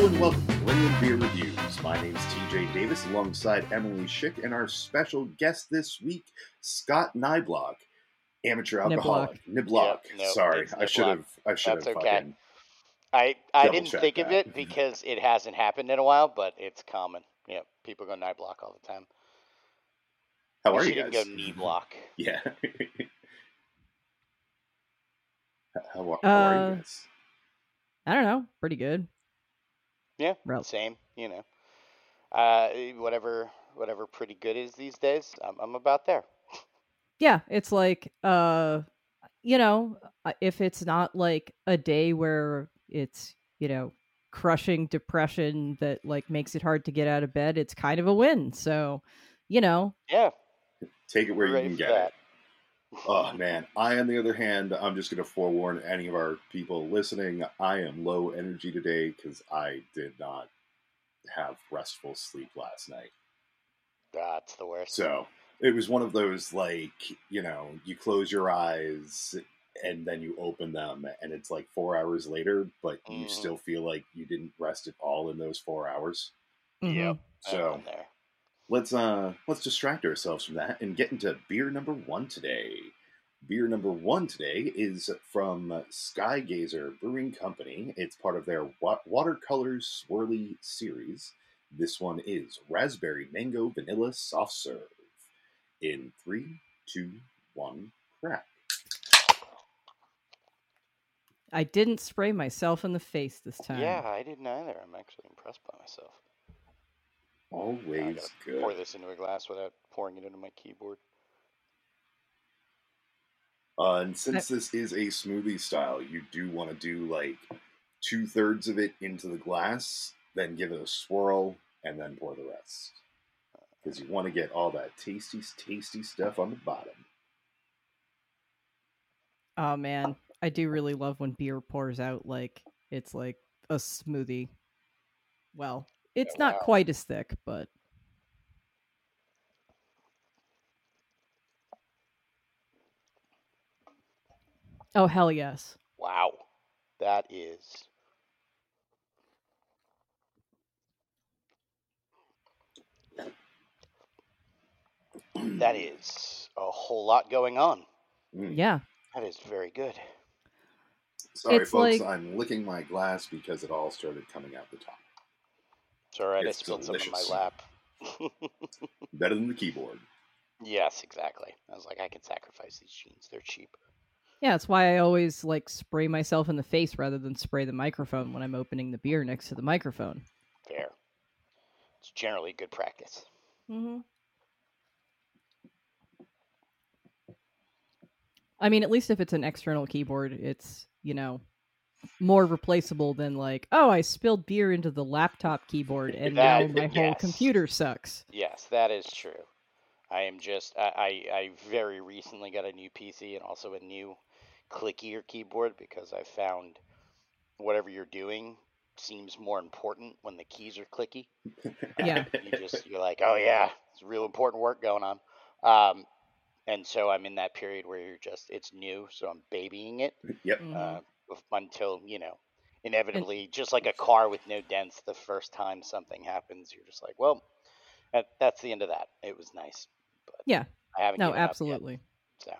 Hello and welcome to Brilliant Beer Reviews. My name is TJ Davis alongside Emily Schick and our special guest this week, Scott Niblock, amateur alcoholic. Niblock. Yep, no, Sorry, I should have I should That's have okay. fucking I I didn't check think of it because it hasn't happened in a while, but it's common. Yeah, people go night block all the time. How Wish are you didn't guys? go knee block. Yeah. how, are, how are Uh, you guys? I don't know. Pretty good. Yeah, Rel- same. You know, uh, whatever whatever pretty good is these days. I'm I'm about there. Yeah, it's like uh you know, uh, if it's not like a day where it's, you know, crushing depression that like makes it hard to get out of bed, it's kind of a win. So, you know, Yeah, Take it where we're you can get that. it. Oh man, I on the other hand, I'm just going to forewarn any of our people listening. I am low energy today because I did not have restful sleep last night. That's the worst. So it was one of those like you know you close your eyes and then you open them and it's like four hours later, but you Mhm. still feel like you didn't rest at all in those four hours. mhm. Yep. So there. Let's uh let's distract ourselves from that and get into beer number one today. Beer number one today is from Sky Gazer Brewing Company. It's part of their wa- watercolors swirly series. This one is raspberry mango vanilla soft serve. In three, two, one, crack. I didn't spray myself in the face this time. Yeah, I didn't either. I'm actually impressed by myself. I Always gotta good. pour this into a glass without pouring it into my keyboard. Uh, and since this is a smoothie style, you do want to do like two thirds of it into the glass, then give it a swirl, and then pour the rest. Because you want to get all that tasty, tasty stuff on the bottom. Oh man, I do really love when beer pours out like it's like a smoothie. Well, it's not wow. quite as thick, but Oh hell yes. Wow, that is. That is a whole lot going on. Mm. Yeah. That is very good. Sorry, It's folks, like- I'm licking my glass because it all started coming out the top. It's all right. It's I spilled some in my lap. Better than the keyboard. yes, exactly. I was like, I can sacrifice these jeans. They're cheap. Yeah, it's why I always like spray myself in the face rather than spray the microphone when I'm opening the beer next to the microphone. Fair. It's generally good practice. Mm-hmm. I mean, at least if it's an external keyboard, it's, you know, more replaceable than like, oh, I spilled beer into the laptop keyboard and now That- my whole computer sucks. Yes, that is true. I am just I, I I very recently got a new PC and also a new clickier keyboard because I found whatever you're doing seems more important when the keys are clicky. Yeah. You just you're like, oh yeah, it's real important work going on. Um, and so I'm in that period where you're just it's new, so I'm babying it Yep. Mhm. uh, bef- until you know inevitably just like a car with no dents the first time something happens you're just like well that, that's the end of that it was nice but Yeah. i haven't no, up yet, absolutely. so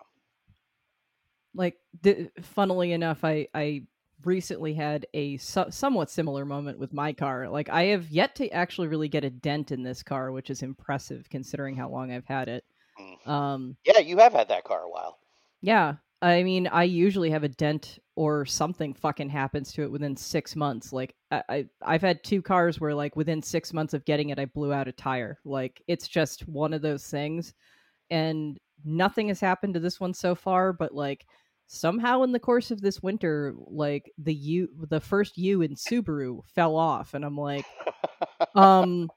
Like, th- funnily enough, I I recently had a so- somewhat similar moment with my car. Like, I have yet to actually really get a dent in this car, which is impressive considering how long I've had it. Mm. Um, yeah you have had that car a while Yeah. I mean, I usually have a dent or something fucking happens to it within six months. Like, I, I I've had two cars where, like, within six months of getting it, I blew out a tire. Like, it's just one of those things, and nothing has happened to this one so far. But like, somehow in the course of this winter, like the U, the first U in Subaru fell off, and I'm like, um,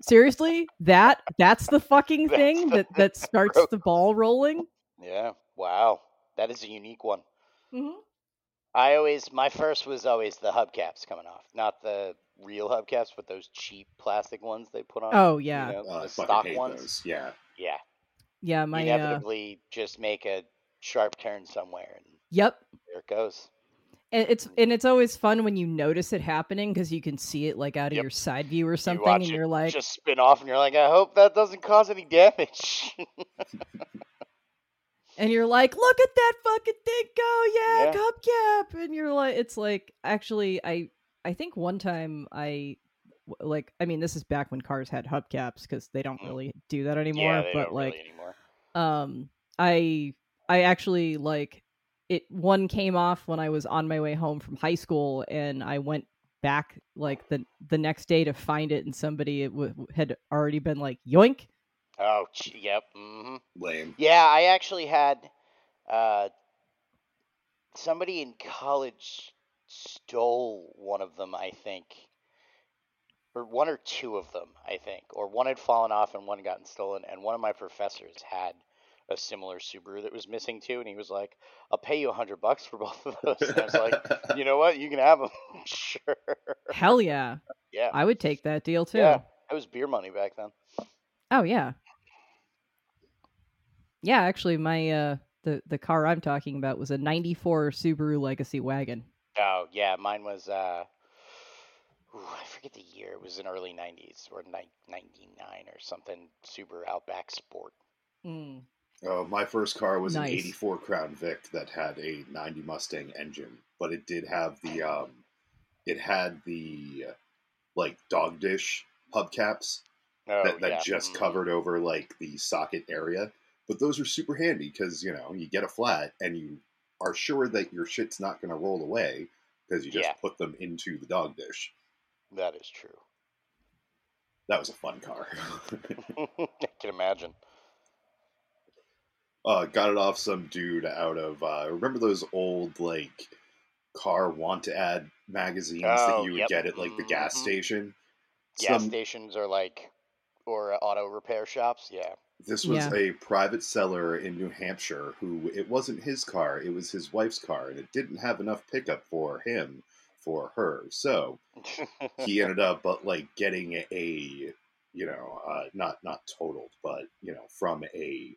seriously, that that's the fucking That's thing the that that starts broke- the ball rolling. yeah wow that is a unique one Mm-hmm. I always my first was always the hubcaps coming off not the real hubcaps but those cheap plastic ones they put on Oh you yeah, know, Uh, the stock ones those. Yeah. yeah yeah. My uh, inevitably just make a sharp turn somewhere and yep. there it goes And it's and it's always fun when you notice it happening because you can see it like out of Yep. your side view or something, watch and it you're like, just spin off, and you're like, I hope that doesn't cause any damage. and you're like, look at that fucking thing go, yeah, Yeah. hubcap, and you're like, it's like actually, I I think one time I like, I mean, this is back when cars had hubcaps because they don't Mm. really do that anymore, yeah, they but don't like. really anymore. um i i actually like it one came off when i was on my way home from high school and i went back like the the next day to find it and somebody it w- had already been like yoink Oh, gee, yep. hmm Lame. Yeah, I actually had uh, somebody in college stole one of them, I think. Or one or two of them, I think. Or one had fallen off and one gotten stolen. And one of my professors had a similar Subaru that was missing too. And he was like, I'll pay you a hundred bucks for both of those. And I was like, you know what? You can have them. sure. hell yeah Yeah. i would take that deal too Yeah. It was beer money back then. oh yeah yeah actually my uh the the car i'm talking about was a 94 subaru legacy wagon Oh yeah, mine was. uh ooh, I forget the year. It was in early '90s or ni- '99 or something. Subaru Outback Sport. mm. Oh, my first car was Nice. an '84 Crown Vic that had a '90 Mustang engine, but it did have the um, it had the uh, like dog dish hubcaps Oh that, that yeah. just mhm. covered over like the socket area. But those are super handy because you know you get a flat and you are sure that your shit's not going to roll away because you just Yeah. put them into the dog dish. That is true. That was a fun car. I can imagine. uh, got it off some dude out of uh, remember those old like car want to add magazines that Oh, you would yep. get at like the gas Mhm. station. Gas Some- stations are like, or uh, auto repair shops. Yeah. This was Yeah. a private seller in New Hampshire who it wasn't his car, it was his wife's car, and it didn't have enough pickup for him for her. So he ended up but like getting a you know, uh, not not totaled, but you know, from a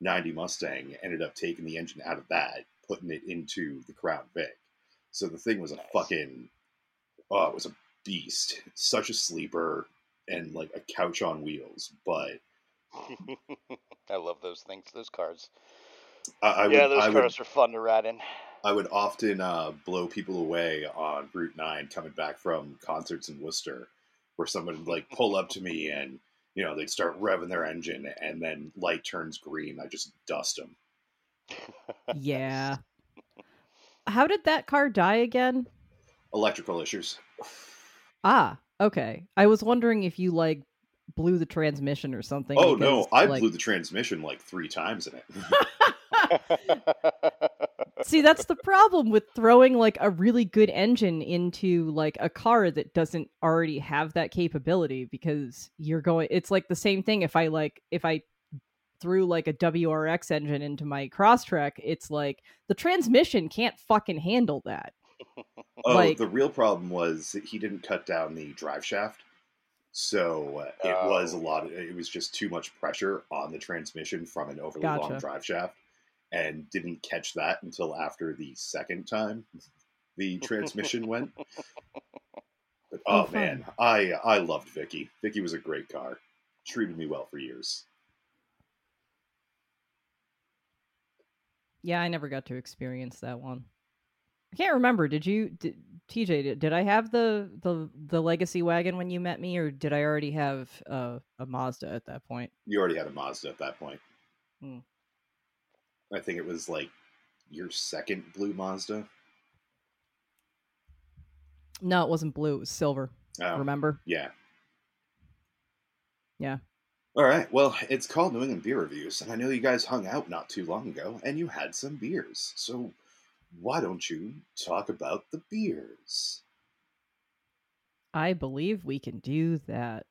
90 Mustang, ended up taking the engine out of that, putting it into the Crown Vic. So the thing was a Nice. fucking oh, it was a beast. Such a sleeper and like a couch on wheels, but I love those things. Those cars. I, I yeah, would, those I would cars are fun to ride in. I would often uh, blow people away on Route 9 coming back from concerts in Worcester, where someone would like pull up to me and, you know, they'd start revving their engine and then light turns green. I just dust them. yeah how did that car die again Electrical issues. Ah, okay. I was wondering if you like blew the transmission or something. Oh, no. I like- blew the transmission like three times in it. See, that's the problem with throwing like a really good engine into like a car that doesn't already have that capability because you're going it's like the same thing if I like if I threw like a WRX engine into my Crosstrek, it's like the transmission can't fucking handle that. Oh, Like- the real problem was he didn't cut down the drive shaft. So uh, it was a Oh. lot. Of, it was just too much pressure on the transmission from an overly long drive shaft, and didn't catch that until after the second time the transmission went. But, Oh, oh man, I I loved Vicky. Vicky was a great car. Treated me well for years. Yeah, I never got to experience that one. I can't remember. Did you, did, TJ? Did, did I have the the the legacy wagon when you met me, or did I already have uh, a Mazda at that point? You already had a Mazda at that point. Hmm. I think it was like your second blue Mazda. No, it wasn't blue. It was silver. Oh, Remember? Yeah. Yeah. All right. Well, it's called New England Beer Reviews, and I know you guys hung out not too long ago, and you had some beers. So why don't you talk about the beers? I believe we can do that.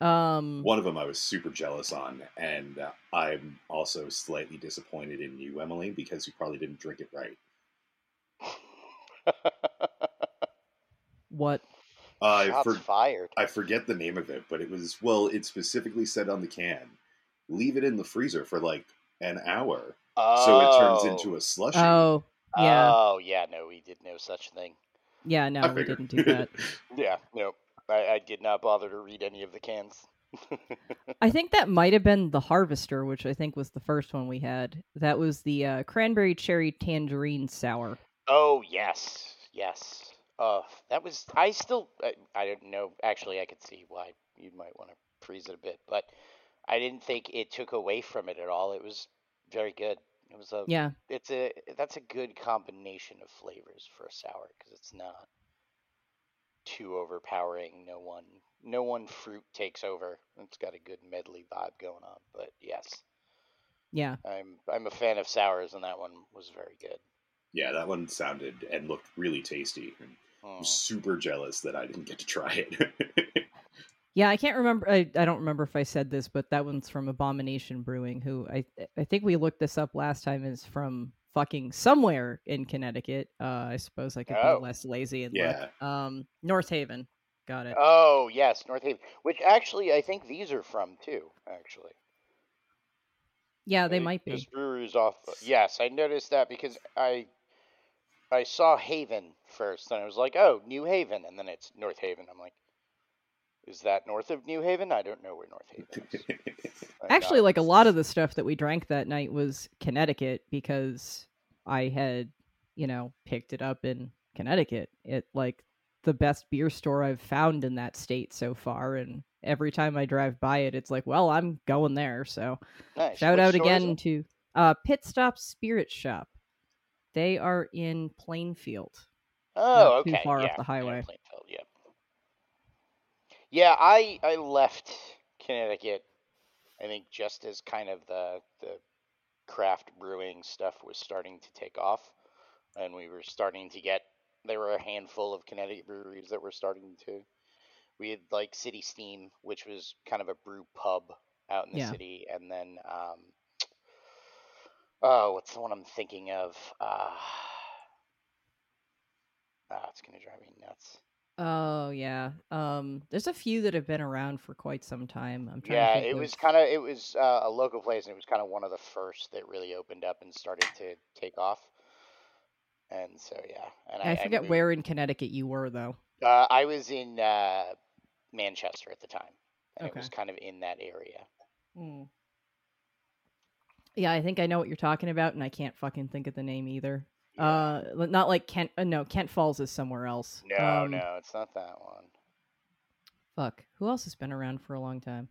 Um, One of them I was super jealous on, and uh, I'm also slightly disappointed in you, Emily, because you probably didn't drink it right. what? I Shots for, fired. I forget the name of it, but it was well, it specifically said on the can, leave it in the freezer for like an hour, so it turns Oh. into a slushy. Oh, Yeah. Oh yeah, no, we did no such thing. Yeah, no, I we figured. didn't do that. Yeah, no, I, I did not bother to read any of the cans. I think that might have been the Harvester, which I think was the first one we had. That was the uh, cranberry cherry tangerine sour. oh yes, yes. Uh, that was. I still. I, I didn't know. Actually, I could see why you might want to freeze it a bit, but I didn't think it took away from it at all. It was very good. It was a. Yeah, It's a. That's a good combination of flavors for a sour because it's not too overpowering. No one. No one fruit takes over. It's got a good medley vibe going on. But yes, yeah. I'm. I'm a fan of sours, and that one was very good. Yeah, that one sounded and looked really tasty. I'm Mm. super jealous that I didn't get to try it. Yeah, I can't remember. I, I don't remember if I said this, but that one's from Abomination Brewing, who I I think we looked this up last time is from fucking somewhere in Connecticut. Uh, I suppose I could Oh. be less lazy and Yeah. look. Um, North Haven. Got it. Oh yes, North Haven. Which actually, I think these are from too. Actually, yeah, they Like, might This be. brewery's off. Yes, I noticed that because I I saw Haven first, and I was like, oh, New Haven, and then it's North Haven. I'm like, is that north of New Haven? I don't know where North Haven is. Actually, like a lot of the stuff that we drank that night was Connecticut because I had, you know, picked it up in Connecticut. It like the best beer store I've found in that state so far, and every time I drive by it, it's like, well, I'm going there. So Nice. shout Which out again to uh, Pit Stop Spirit Shop. They are in Plainfield. Oh, not too okay. far off yeah, the yeah, highway. Plainfield, yeah. Yeah, I I left Connecticut. I think just as kind of the the craft brewing stuff was starting to take off, and we were starting to get. There were a handful of Connecticut breweries that were starting to. We had like City Steam, which was kind of a brew pub out in the Yeah. city, and then um, oh, what's the one I'm thinking of? Uh, ah, it's gonna drive me nuts. Oh yeah. Um, there's a few that have been around for quite some time. I'm trying Yeah, to think it was kind of it was uh, a local place, and it was kind of one of the first that really opened up and started to take off. And so yeah, and I, I forget moved- where in Connecticut you were though. Uh, I was in uh, Manchester at the time, and it was kind of in that area. Yeah, I think I know what you're talking about, and I can't fucking think of the name either. Yeah. Uh, not like Kent. Uh, no, Kent Falls is somewhere else. no, Um, no, it's not that one. Fuck. Who else has been around for a long time?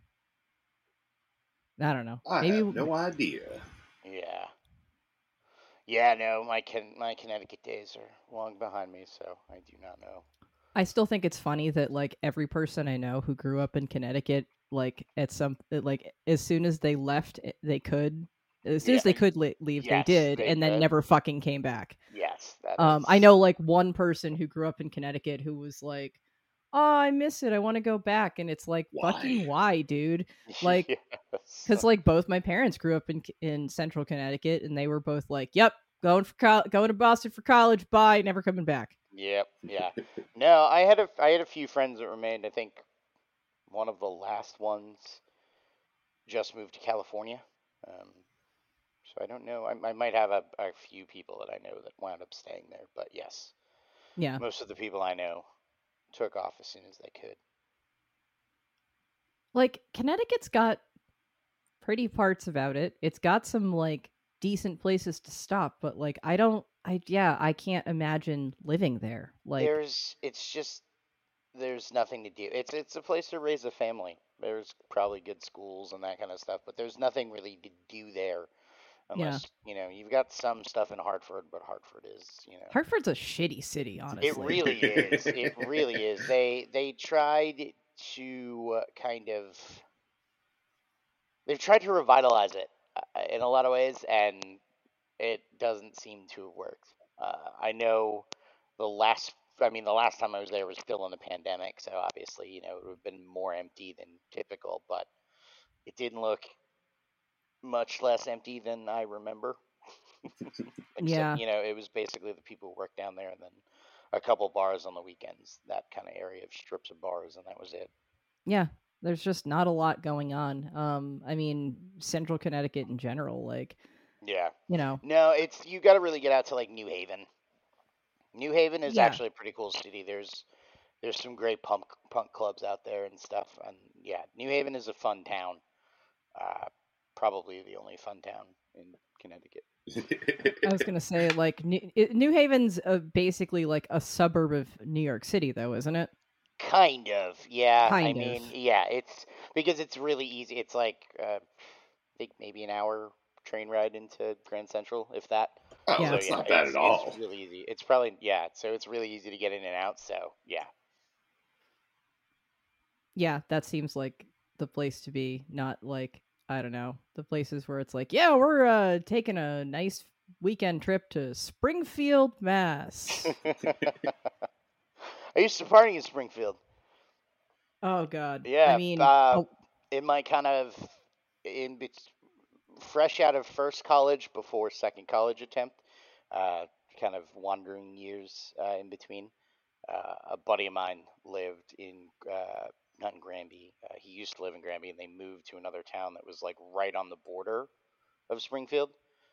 I don't know. I Maybe have no idea. Yeah, yeah, no, my Con- my Connecticut days are long behind me, so I do not know. I still think it's funny that like every person I know who grew up in Connecticut, like at some like as soon as they left, eh, they could. As soon as they could li- leave, Yes, they did, they and then did. never fucking came back. Yes, Um, I know like one person who grew up in Connecticut who was like, "Oh, I miss it. I want to go back." And it's like, fucking Why? why, dude? like, Yes. Because like both my parents grew up in in Central Connecticut, and they were both like, "Yep, going for col- going to Boston for college. Bye, never coming back." Yep. Yeah. No, I had a I had a few friends that remained. I think one of the last ones just moved to California. Um, so I don't know. I, I might have a, a few people that I know that wound up staying there. But yes, Yeah, most of the people I know took off as soon as they could. like Connecticut's got pretty parts about it. It's got some like decent places to stop, but like I don't. I yeah, I can't imagine living there. Like there's it's just there's nothing to do. It's it's a place to raise a family. There's probably good schools and that kind of stuff, but there's nothing really to do there. Unless you know you've got some stuff in Hartford, but Hartford is you know Hartford's a shitty city, honestly. It really is. It really is. They they tried to kind of they've tried to revitalize it uh, in a lot of ways, and it doesn't seem to have worked. Uh, I know the last. I mean, the last time I was there was still in the pandemic, so obviously, you know, it would have been more empty than typical, but it didn't look much less empty than I remember. Except, Yeah. you know, it was basically the people who worked down there, and then a couple bars on the weekends, that kind of area of strips of bars, and that was it. Yeah, there's just not a lot going on. Um, I mean, Central Connecticut in general, like Yeah. You know. No, it's you got to really get out to like New Haven. New Haven is Yeah. actually a pretty cool city. There's there's some great punk punk clubs out there and stuff. And yeah, New Haven is a fun town. Uh, probably the only fun town in Connecticut. I was gonna say like New, New Haven's uh, basically like a suburb of New York City, though, isn't it? Kind of, yeah. I Kind mean, yeah, it's because it's really easy. It's like uh, I think maybe an hour train ride into Grand Central, if that. oh, Yeah. that's So, not bad it's, at all. It's really easy. It's probably yeah. So it's really easy to get in and out. So yeah, Yeah, that seems like the place to be. Not like I don't know the places where it's like, yeah, we're uh, taking a nice weekend trip to Springfield, Mass. I used to party in Springfield. oh God. Yeah, I mean, uh, oh, in my kind of in bet- fresh out of first college before second college attempt, uh, kind of wandering years uh, in between. Uh, a buddy of mine lived in uh, not in Granby. Uh, he used to live in Granby, and they moved to another town that was like right on the border of Springfield.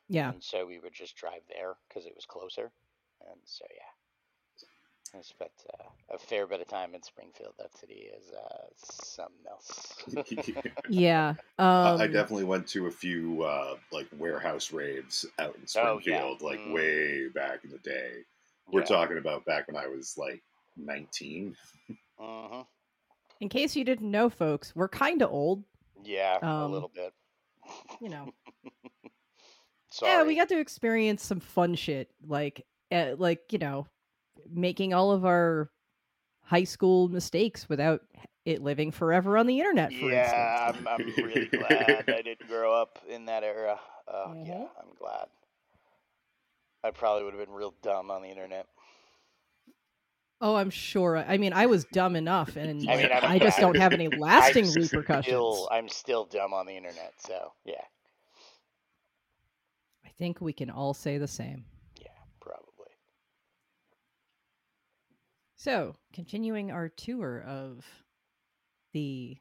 yeah. And so we would just drive there because it was closer. And so yeah, I spent uh, a fair bit of time in Springfield. That city is uh, something else. Yeah. I Um, I definitely went to a few uh, like warehouse raves out in Oh, yeah. Springfield, like Mm. way back in the day. We're Yeah. talking about back when I was like 19. hmm in case you didn't know, folks, we're kind of old. Yeah, a Um, little bit. You know. Yeah, we got to experience some fun shit, like, uh, like you know, making all of our high school mistakes without it living forever on the internet. For Yeah, instance. I'm, I'm really glad I didn't grow up in that era. Oh, yeah, Mhm. I'm glad. I probably would have been real dumb on the internet. Oh, I'm sure. I mean, I was dumb enough, and I mean, I'm- just don't have any lasting I'm repercussions. Still, I'm still dumb on the internet, so yeah, I think we can all say the same. yeah, probably. So, continuing our tour of the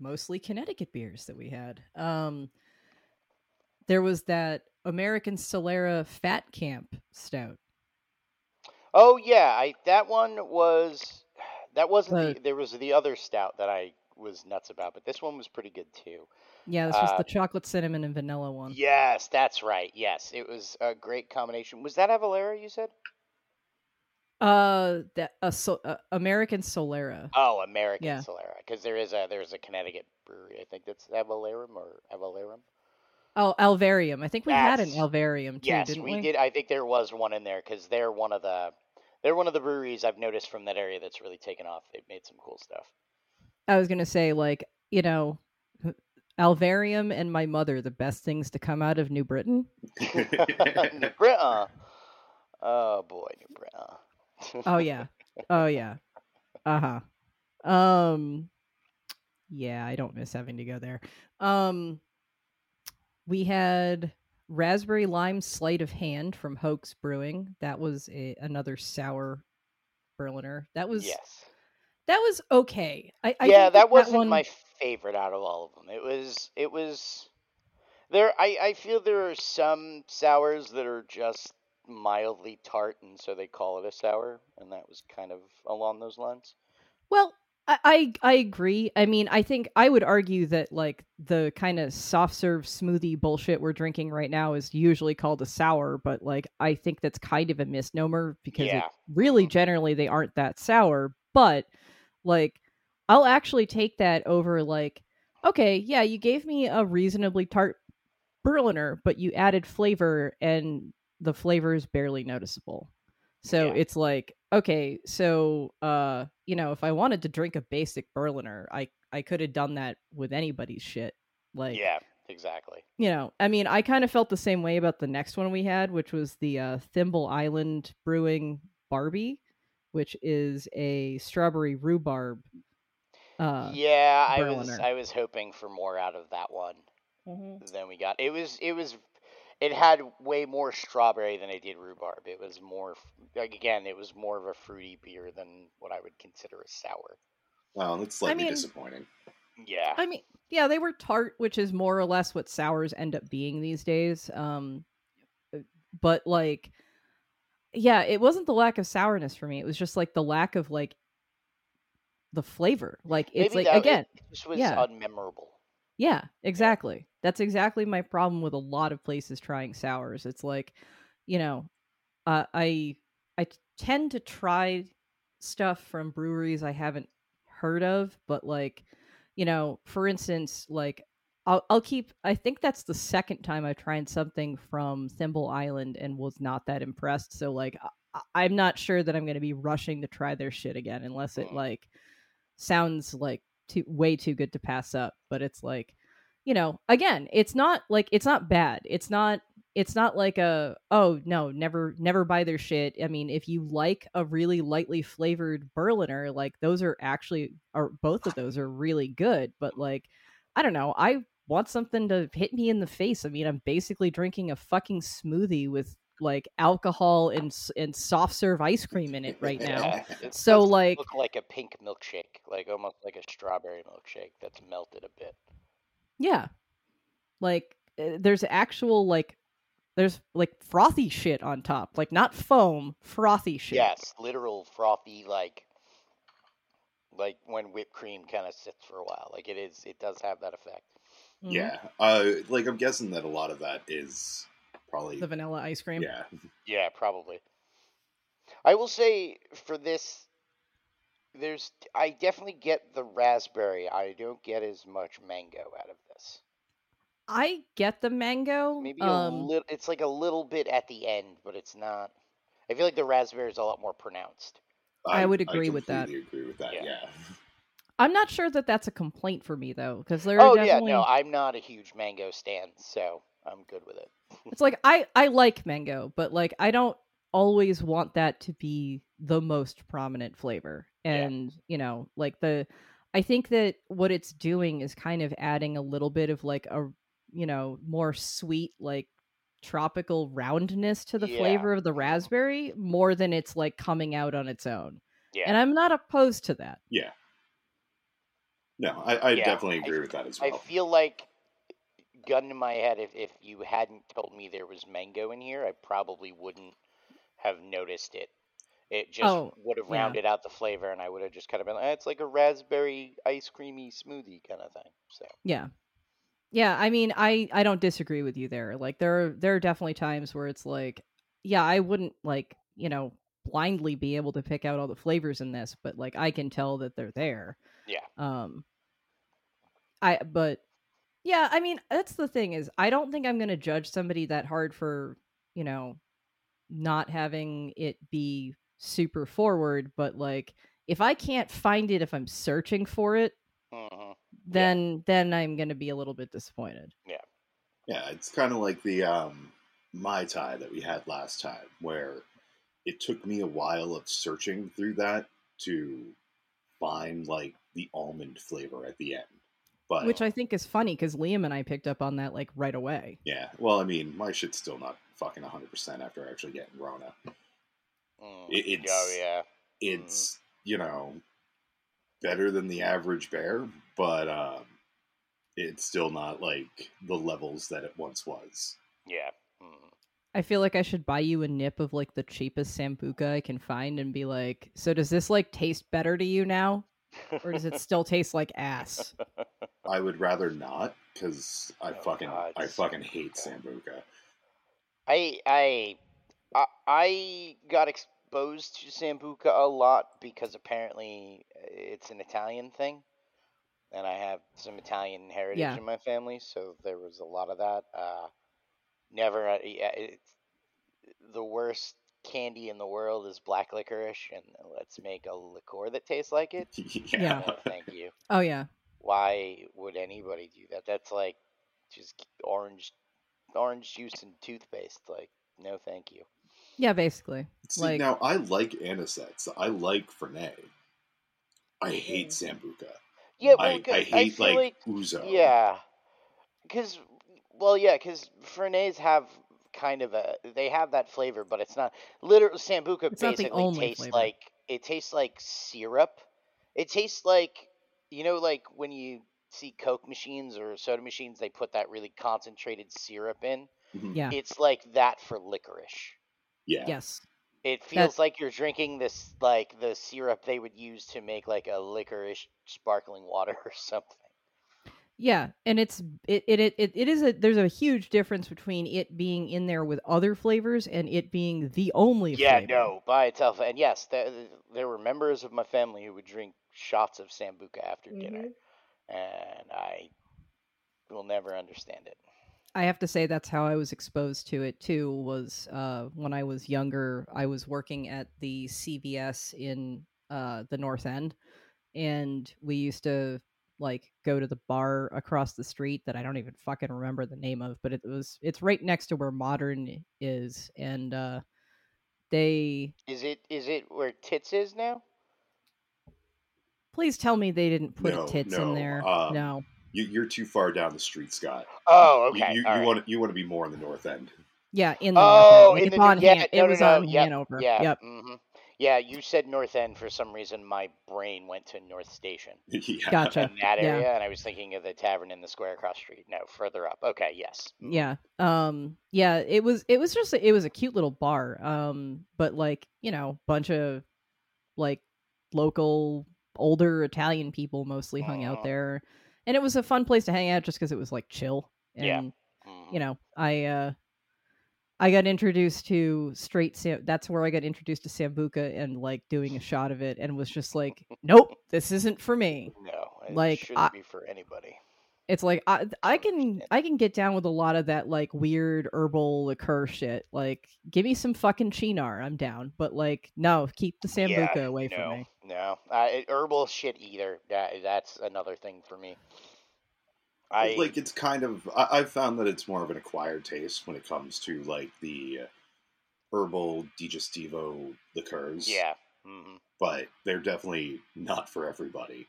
mostly Connecticut beers that we had, um, there was that American Solera Fat Camp Stout. Oh yeah, I that one was that wasn't the, The- there was the other stout that I was nuts about, but this one was pretty good too. Yeah, this was Uh, the chocolate cinnamon and vanilla one. Yes, that's right. Yes, it was a great combination. Was that Avalera you said? Uh, that uh, so, uh, American Solera. Oh, American Yeah. Solera, because there is a there's a Connecticut brewery. I think that's Avalerum or Avalerum. Oh, Alvarium. I think we had an Alvarium too, yes, didn't we, we? did. I think there was one in there because they're one of the they're one of the breweries I've noticed from that area that's really taken off. They've made some cool stuff. I was gonna say, like, you know, Alvarium and my mother, the best things to come out of New Britain. New Britain. Oh boy, New Britain. Oh yeah, oh yeah, uh huh. Um, yeah, I don't miss having to go there. Um, we had raspberry lime sleight of hand from Hoax Brewing. That was a, another sour Berliner. That was yes. that was okay. I, I yeah, that wasn't one, my favorite out of all of them. It was it was there I I feel there are some sours that are just mildly tart and so they call it a sour and that was kind of along those lines. Well, I, I agree. I mean, I think I would argue that like the kind of soft serve smoothie bullshit we're drinking right now is usually called a sour, but like I think that's kind of a misnomer because it, really mm-hmm. generally they aren't that sour. But like I'll actually take that over like okay, yeah, you gave me a reasonably tart Berliner, but you added flavor and the flavor is barely noticeable. So Yeah. it's like, okay, so uh, you know, if I wanted to drink a basic Berliner, I I could have done that with anybody's shit. Like yeah, exactly. you know, I mean, I kind of felt the same way about the next one we had, which was the uh, Thimble Island Brewing Barbie, which is a strawberry rhubarb. Uh, yeah, I was I was hoping for more out of that one mhm. than we got. It was it was it had way more strawberry than it did rhubarb. It was more like again, it was more of a fruity beer than what I would consider a sour. Well, that's slightly mean- disappointing. Yeah. I mean, yeah, they were tart, which is more or less what sours end up being these days. Um, uh, but like, yeah, it wasn't the lack of sourness for me. It was just like the lack of like the flavor. Like it's Maybe like that again, it just was yeah. unmemorable. yeah, exactly. That's exactly my problem with a lot of places trying sours. It's like, you know, uh, I tend to try stuff from breweries I haven't heard of, but like, you know, for instance, like I'll I'll keep. I think that's the second time I've tried something from Thimble Island and was not that impressed. So like, I, I'm not sure that I'm going to be rushing to try their shit again unless it Mm. like sounds like too way too good to pass up. But it's like, you know, again, it's not like it's not bad. It's not it's not like a oh no, never never buy their shit. I mean, if you like a really lightly flavored Berliner, like those are actually are both of those are really good, but like I don't know, I want something to hit me in the face. I mean, I'm basically drinking a fucking smoothie with like alcohol and and soft serve ice cream in it right now. Yeah. So, like- look like a pink milkshake, like almost like a strawberry milkshake that's melted a bit. Yeah. Like uh, there's actual like there's like frothy shit on top. Like not foam, frothy shit. Yes, literal frothy like like when whipped cream kind of sits for a while. Like it is it does have that effect. Mhm. Yeah, uh, like I'm guessing that a lot of that is probably The vanilla ice cream. yeah. Yeah, probably. I will say for this there's I definitely get the raspberry. I don't get as much mango out of this. I get the mango. Maybe a um little it's like a little bit at the end, but it's not I feel like the raspberry is a lot more pronounced. I would agree with that. completely Agree with that. Yeah. Yeah. I'm not sure that that's a complaint for me though, because there Oh are yeah, no, I'm not a huge mango stan, so I'm good with it. it's like I I like mango, but like I don't always want that to be the most prominent flavor. Yeah. And, you know, like the I think that what it's doing is kind of adding a little bit of like a you know, more sweet like tropical roundness to the Yeah. flavor of the raspberry more than it's like coming out on its own. Yeah. And I'm not opposed to that. Yeah. No, I, I Yeah, definitely I- agree with that as well. I feel like gun to my head if if you hadn't told me there was mango in here, I probably wouldn't have noticed it. It just Oh, would have yeah. rounded out the flavor and I would have just kind of been like, "Eh, it's like a raspberry ice creamy smoothie kind of thing. So Yeah. Yeah, I mean, I I don't disagree with you there. Like there are there are definitely times where it's like, yeah, I wouldn't like, you know, blindly be able to pick out all the flavors in this, but like I can tell that they're there. Yeah. Um I but yeah, I mean, that's the thing is I don't think I'm going to judge somebody that hard for, you know, not having it be super forward, but like if I can't find it if I'm searching for it, mhm. Then then I'm going to be a little bit disappointed. Yeah, Yeah, it's kind of like the um, Mai Tai that we had last time, where it took me a while of searching through that to find like the almond flavor at the end. But Which I think is funny because Liam and I picked up on that like right away. yeah, well, I mean, my shit's still not fucking 100% after actually getting Rona. Mm. It- it's- oh yeah. It's, you know, better than the average bear, but um, it's still not like the levels that it once was. Yeah. Mm. I feel like I should buy you a nip of like the cheapest sambuca I can find and be like, so does this like taste better to you now? Or does it still taste like ass? I would rather not because I Oh, fucking God, I fucking hate Sambuca. Sambuca. I I I- I got exposed to sambuca a lot because apparently uh, it's an Italian thing, and I have some Italian heritage Yeah. in my family, so there was a lot of that. Uh, never, uh, yeah, it's the worst candy in the world is black licorice, and let's make a liqueur that tastes like it. yeah. No, thank you. Oh yeah. Why would anybody do that? That's like just orange, orange juice and toothpaste. Like, no, thank you. Yeah, basically. See, Like- now I like anisettes. I like Fernet. I hate Sambuca. Yeah, I, I hate feel like, ouzo. yeah, because well, yeah, because Fernets have kind of a they have that flavor, but it's not literally Sambuca. It's not the basically only tastes flavor. like it tastes like syrup. It tastes like you know, like when you see Coke machines or soda machines, they put that really concentrated syrup in. Mhm. Yeah. It's like that for licorice. Yeah. Yes. It feels like you're drinking this like the syrup they would use to make like a licorice sparkling water or something. Yeah, and it's it it it, it it is a there's a huge difference between it being in there with other flavors and it being the only Yeah, flavor. no, by itself. And yes, there, there were members of my family who would drink shots of sambuca after dinner, mm-hmm. and I will never understand it. I have to say that's how I was exposed to it too. Was uh, when I was younger, I was working at the CVS in uh, the North End, and we used to like go to the bar across the street that I don't even fucking remember the name of, but it was it's right next to where Modern is, and uh, they Is it is it where tits is now? please tell me they didn't put No, tits no, in there. um, no, You, you're too far down the street, Scott. Oh, You- okay. You, you, all right. want you want to be more in the north end. yeah, in the Oh, North End. Like, in the on yeah, Han- no, it was no, on yep, Hanover. Yeah. Yep. hmm Yeah, you said North End for some reason. My brain went to North Station yeah. Gotcha. in that Yeah. area, and I was thinking of the tavern in the square across the street. No, further up. Okay, yes. Yeah um yeah it was it was just it was a cute little bar um but like you know bunch of like local older italian people mostly hung out Mhm. there and it was a fun place to hang out just because it was like chill and Yeah. You know i uh i got introduced to straight sam that's where i got introduced to sambuca and like doing a shot of it and was just like nope this isn't for me No, it Like, shouldn't I- be for anybody. It's like I I can. I can get down with a lot of that like weird herbal liqueur shit. Like, give me some fucking Cynar, I'm down. But like, no, keep the sambuca yeah, away no, from me. No, uh, herbal shit either. That that's another thing for me. I like it's kind of I, I've found that it's more of an acquired taste when it comes to like the herbal digestivo liqueurs. yeah. hmm but they're definitely not for everybody.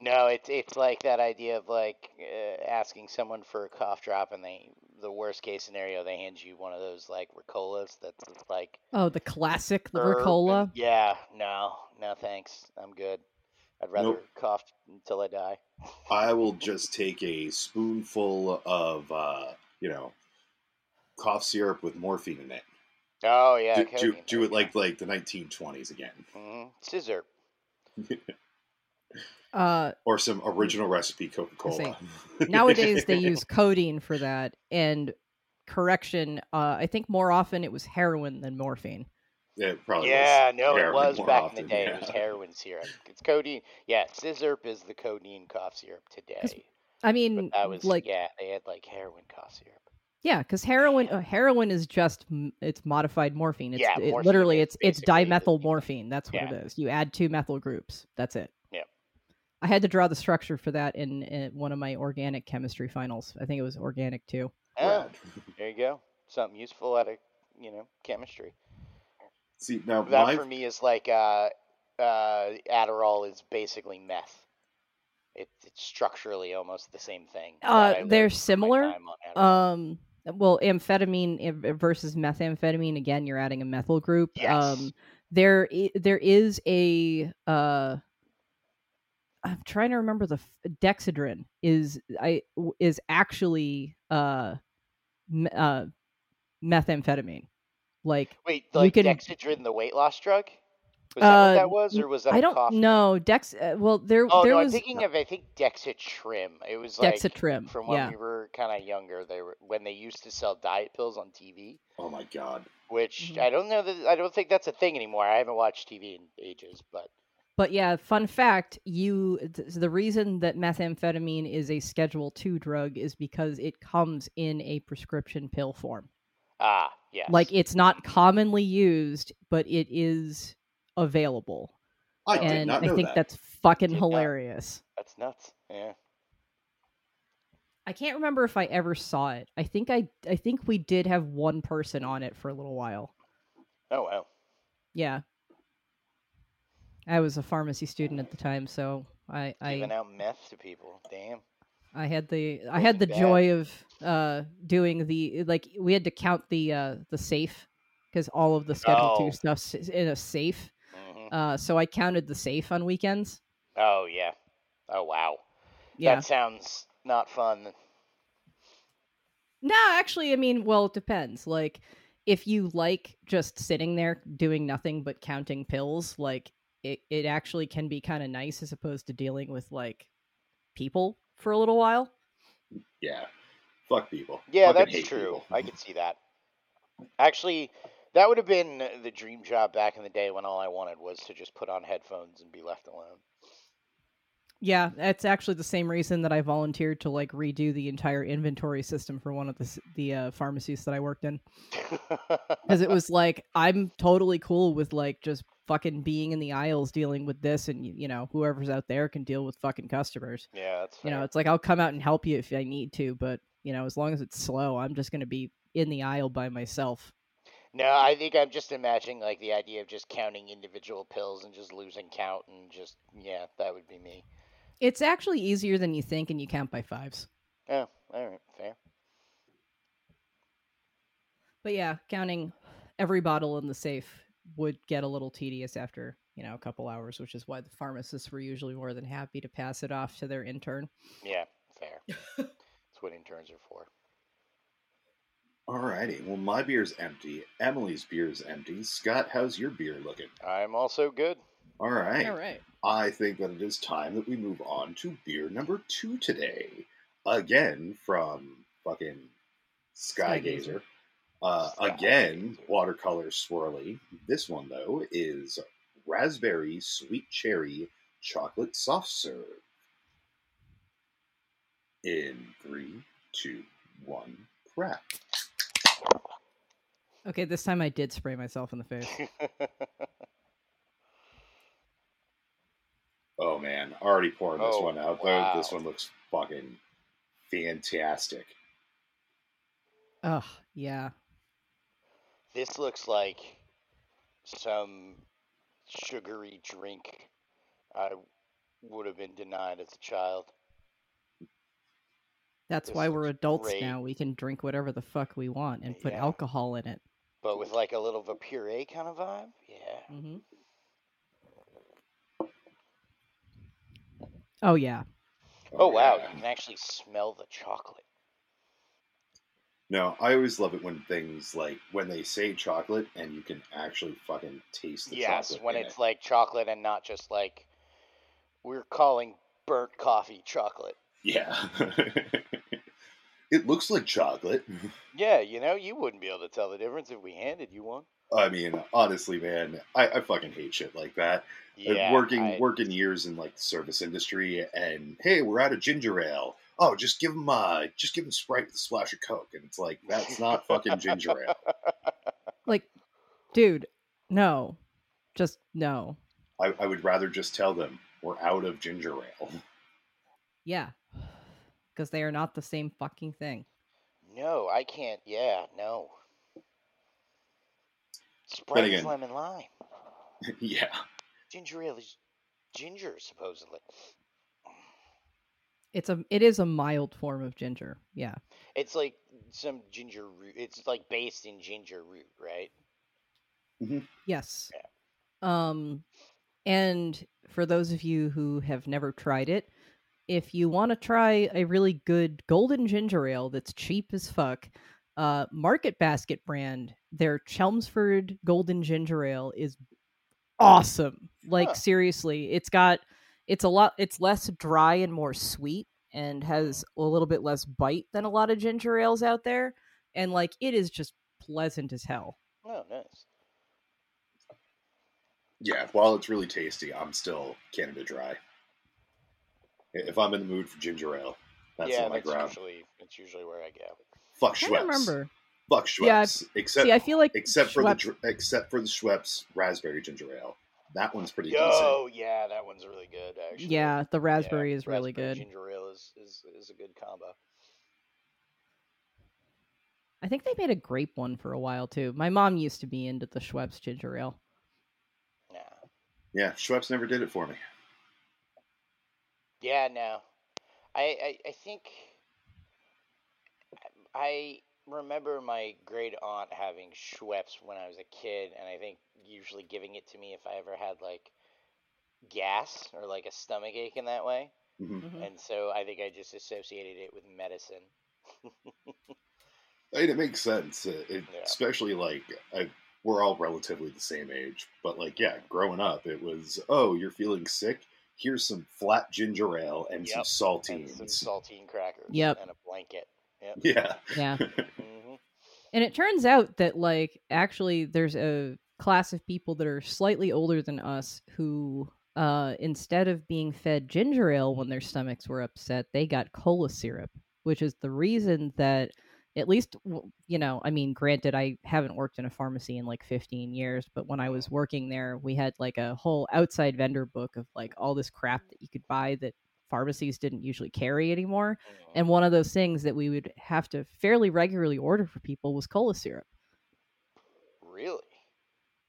No, it's it's like that idea of like uh, asking someone for a cough drop, and they the worst case scenario they hand you one of those like Ricolas that's like Oh, the classic the herb and- Ricola. Yeah, no, no, thanks. I'm good. I'd rather Nope. cough until I die. I will just take a spoonful of uh, you know cough syrup with morphine in it. Oh yeah, do, do, do it like like the 1920s again, go. Mhm. scissor. Uh, or some original recipe Coca Cola. see. nowadays they use codeine for that. And correction, uh, I think more often it was heroin than morphine. Yeah, it probably Yeah, was no, it heroin was more back in the day. It was yeah. heroin syrup. It's codeine. Yeah, Sizzurp is the codeine cough syrup today. I But mean, that was like, yeah, they had like heroin cough syrup. yeah, because heroin uh, heroin is just it's modified morphine. It's Yeah, it, morphine literally it's it's basically dimethyl morphine. That's what Yeah. it is. You add two methyl groups. That's it. Yep. I had to draw the structure for that in, in one of my organic chemistry finals. I think it was organic too. Oh, there you go. Something useful out of you know chemistry. See now, That my for me is like uh, uh, Adderall is basically meth. It, it's structurally almost the same thing. Uh, they're similar. time on Adderall. Um, well, amphetamine versus methamphetamine. Again, you're adding a methyl group. Yes. Um, there there is a uh, I'm trying to remember the f- Dexedrine is I w- is actually uh, me- uh methamphetamine. Like Wait, you like can- Dexedrine, the weight loss drug? Was that what Uh, that was, or was that I don't cough? know Dex. Uh, well, there Oh there no, was I'm thinking of I think Dexatrim. It was like Dexatrim. from when Yeah. we were kind of younger. They were when they used to sell diet pills on TV, oh my god, which Mhm. I don't know that I don't think that's a thing anymore. I haven't watched TV in ages, but But yeah, fun fact: you the reason that methamphetamine is a Schedule Two drug is because it comes in a prescription pill form. ah, yes, Like it's not commonly used, but it is available, I did and not I think that. that's fucking Did not. hilarious. that's nuts. Yeah. I can't remember if I ever saw it. I think I I think we did have one person on it for a little while. Oh wow. Yeah. I was a pharmacy student at the time, so I I Giving out meth to people. Damn. I had the I had the bad. joy of uh doing the like we had to count the uh the safe because all of the Schedule Oh. Two is in a safe. hmm Uh, so I counted the safe on weekends. Oh yeah. Oh wow. Yeah. That sounds not fun. No, actually, I mean, well, it depends. Like, if you like just sitting there doing nothing but counting pills, like it, it actually can be kind of nice as opposed to dealing with like people for a little while. Yeah. Fuck people. Yeah, Fucking that's true. people. I could see that. Actually, that would have been the dream job back in the day when all I wanted was to just put on headphones and be left alone. Yeah, that's actually the same reason that I volunteered to like redo the entire inventory system for one of the the uh, pharmacies that I worked in because it was like I'm totally cool with like just fucking being in the aisles dealing with this, and you know whoever's out there can deal with fucking customers. yeah, You know, it's like I'll come out and help you if I need to, but you know, as long as it's slow, I'm just gonna be in the aisle by myself. No, I think I'm just imagining like the idea of just counting individual pills and just losing count and just yeah, that would be me. It's actually easier than you think, and you count by fives. Oh, all right, fair. But yeah, counting every bottle in the safe would get a little tedious after, you know, a couple hours, which is why the pharmacists were usually more than happy to pass it off to their intern. Yeah, fair. That's what interns are for. Alrighty. Well, my beer's empty. Emily's beer's empty. Scott, how's your beer looking? I'm also good. All right. All right. I think that it is time that we move on to beer number two today. Again from fucking Skygazer. Uh, again, watercolor swirly. This one, though, is raspberry sweet cherry chocolate soft serve. In three, two, one, crack. Okay, this time I did spray myself in the face. Oh man, already pouring this Oh, one out. though. wow. This one looks fucking fantastic. Ugh, yeah. This looks like some sugary drink I would have been denied as a child. That's This why we're adults great. now. We can drink whatever the fuck we want and put Yeah. alcohol in it. But with like a little of a puree kind of vibe? Yeah. Mm-hmm. Oh yeah. Oh, wow, you can actually smell the chocolate. No, I always love it when things like when they say chocolate and you can actually fucking taste the yes, chocolate. Yes, when it's it. like chocolate and not just like we're calling burnt coffee chocolate. yeah, it looks like chocolate. Yeah, you know, you wouldn't be able to tell the difference if we handed you one. I mean, honestly, man, I, I fucking hate shit like that. Yeah, working I- working years in like the service industry, and hey, we're out of ginger ale. Oh, just give them uh, just give them Sprite with a splash of Coke, and it's like that's not fucking ginger ale. Like, dude, no. Just no. I, I would rather just tell them we're out of ginger ale. Yeah. Because they are not the same fucking thing. No, I can't. Yeah, no. Sprite is lemon lime. yeah, Ginger ale is ginger, supposedly. It's a it is a mild form of ginger. Yeah. It's like some ginger root. It's like based in ginger root, right? Yes. Um and for those of you who have never tried it, if you want to try a really good golden ginger ale that's cheap as fuck, uh Market Basket brand, their Chelmsford Golden Ginger Ale is awesome. Like Huh. seriously, it's got it's a lot it's less dry and more sweet and has a little bit less bite than a lot of ginger ales out there and like it is just pleasant as hell. Oh, nice. yeah. While it's really tasty, I'm still Canada Dry. If I'm in the mood for ginger ale, that's yeah, my that's ground. usually it's usually where I go. Fuck I Schweppes. don't remember. Fuck Schweppes. Yeah, except See, I feel like except for the except for the Schweppes raspberry ginger ale. That one's pretty decent. Oh, yeah, that one's really good. Actually, Yeah, the Yeah, raspberry is really good. Ginger ale is, is is a good combo. I think they made a grape one for a while too. My mom used to be into the Schweppes ginger ale. Nah. Yeah, Schweppes never did it for me. Yeah, no. I, I I think I remember my great aunt having Schweppes when I was a kid, and I think usually giving it to me if I ever had like gas or like a stomach ache in that way. Mhm. Mhm. and so I think I just associated it with medicine. I mean, it makes sense, it, Yeah. especially like I, we're all relatively the same age. But like, yeah, growing up, it was oh, you're feeling sick. Here's some flat ginger ale and Yep, some and saltines. some saltine crackers Yep. and a blanket. Yep. yeah, Yeah. hmm And it turns out that like actually there's a class of people that are slightly older than us who uh instead of being fed ginger ale when their stomachs were upset, they got cola syrup, which is the reason that at least you know, I mean, granted I haven't worked in a pharmacy in like 15 years, but when I was working there, we had like a whole outside vendor book of like all this crap that you could buy that pharmacies didn't usually carry anymore. And one of those things that we would have to fairly regularly order for people was cola syrup. Really?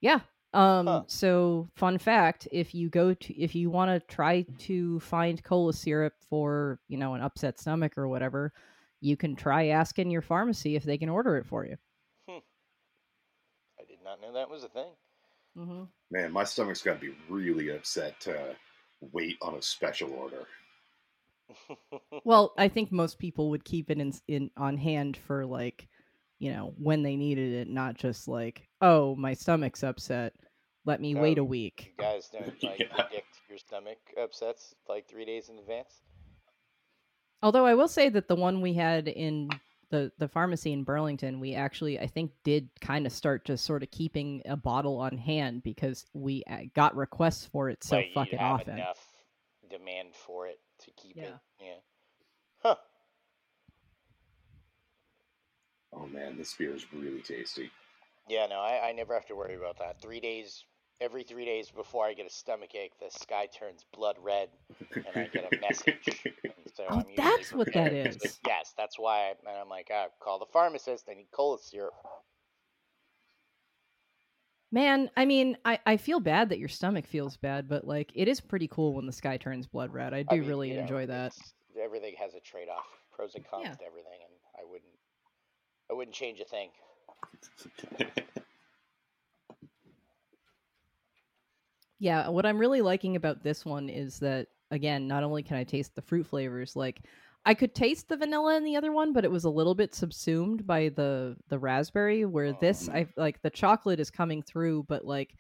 Yeah. Um Huh. so fun fact, if you go to if you want to try to find cola syrup for, you know, an upset stomach or whatever, you can try asking your pharmacy if they can order it for you. I did not know that was a thing. Mm-hmm. man, my stomach's got to be really upset to wait on a special order. Well, I think most people would keep it in, in on hand for like, you know, when they needed it, not just like, oh, my stomach's upset. Let me wait Oh, a week. you guys don't like Yeah. predict your stomach upsets like three days in advance. Although I will say that the one we had in the the pharmacy in Burlington, we actually I think did kind of start just sort of keeping a bottle on hand because we uh, got requests for it so like, you'd fucking have often. enough demand for it to keep it. Yeah. Yeah. Huh. Oh man, this beer is really tasty. Yeah, no, I, I never have to worry about that. Three days, every three days before I get a stomach ache, the sky turns blood red, and I get a message. So Oh, I'm usually that's what that prepared. is. Yes, that's why. I, and I'm like, ah, call the pharmacist. I need cola syrup. Man, I mean, I, I feel bad that your stomach feels bad, but like it is pretty cool when the sky turns blood red. I do I mean, really you know, enjoy that. Everything has a trade-off, pros and cons Yeah. to everything, and I wouldn't, I wouldn't change a thing. Yeah, what I'm really liking about this one is that again, not only can I taste the fruit flavors, like I could taste the vanilla in the other one, but it was a little bit subsumed by the the raspberry. Where this, Mm. I like the chocolate is coming through, but like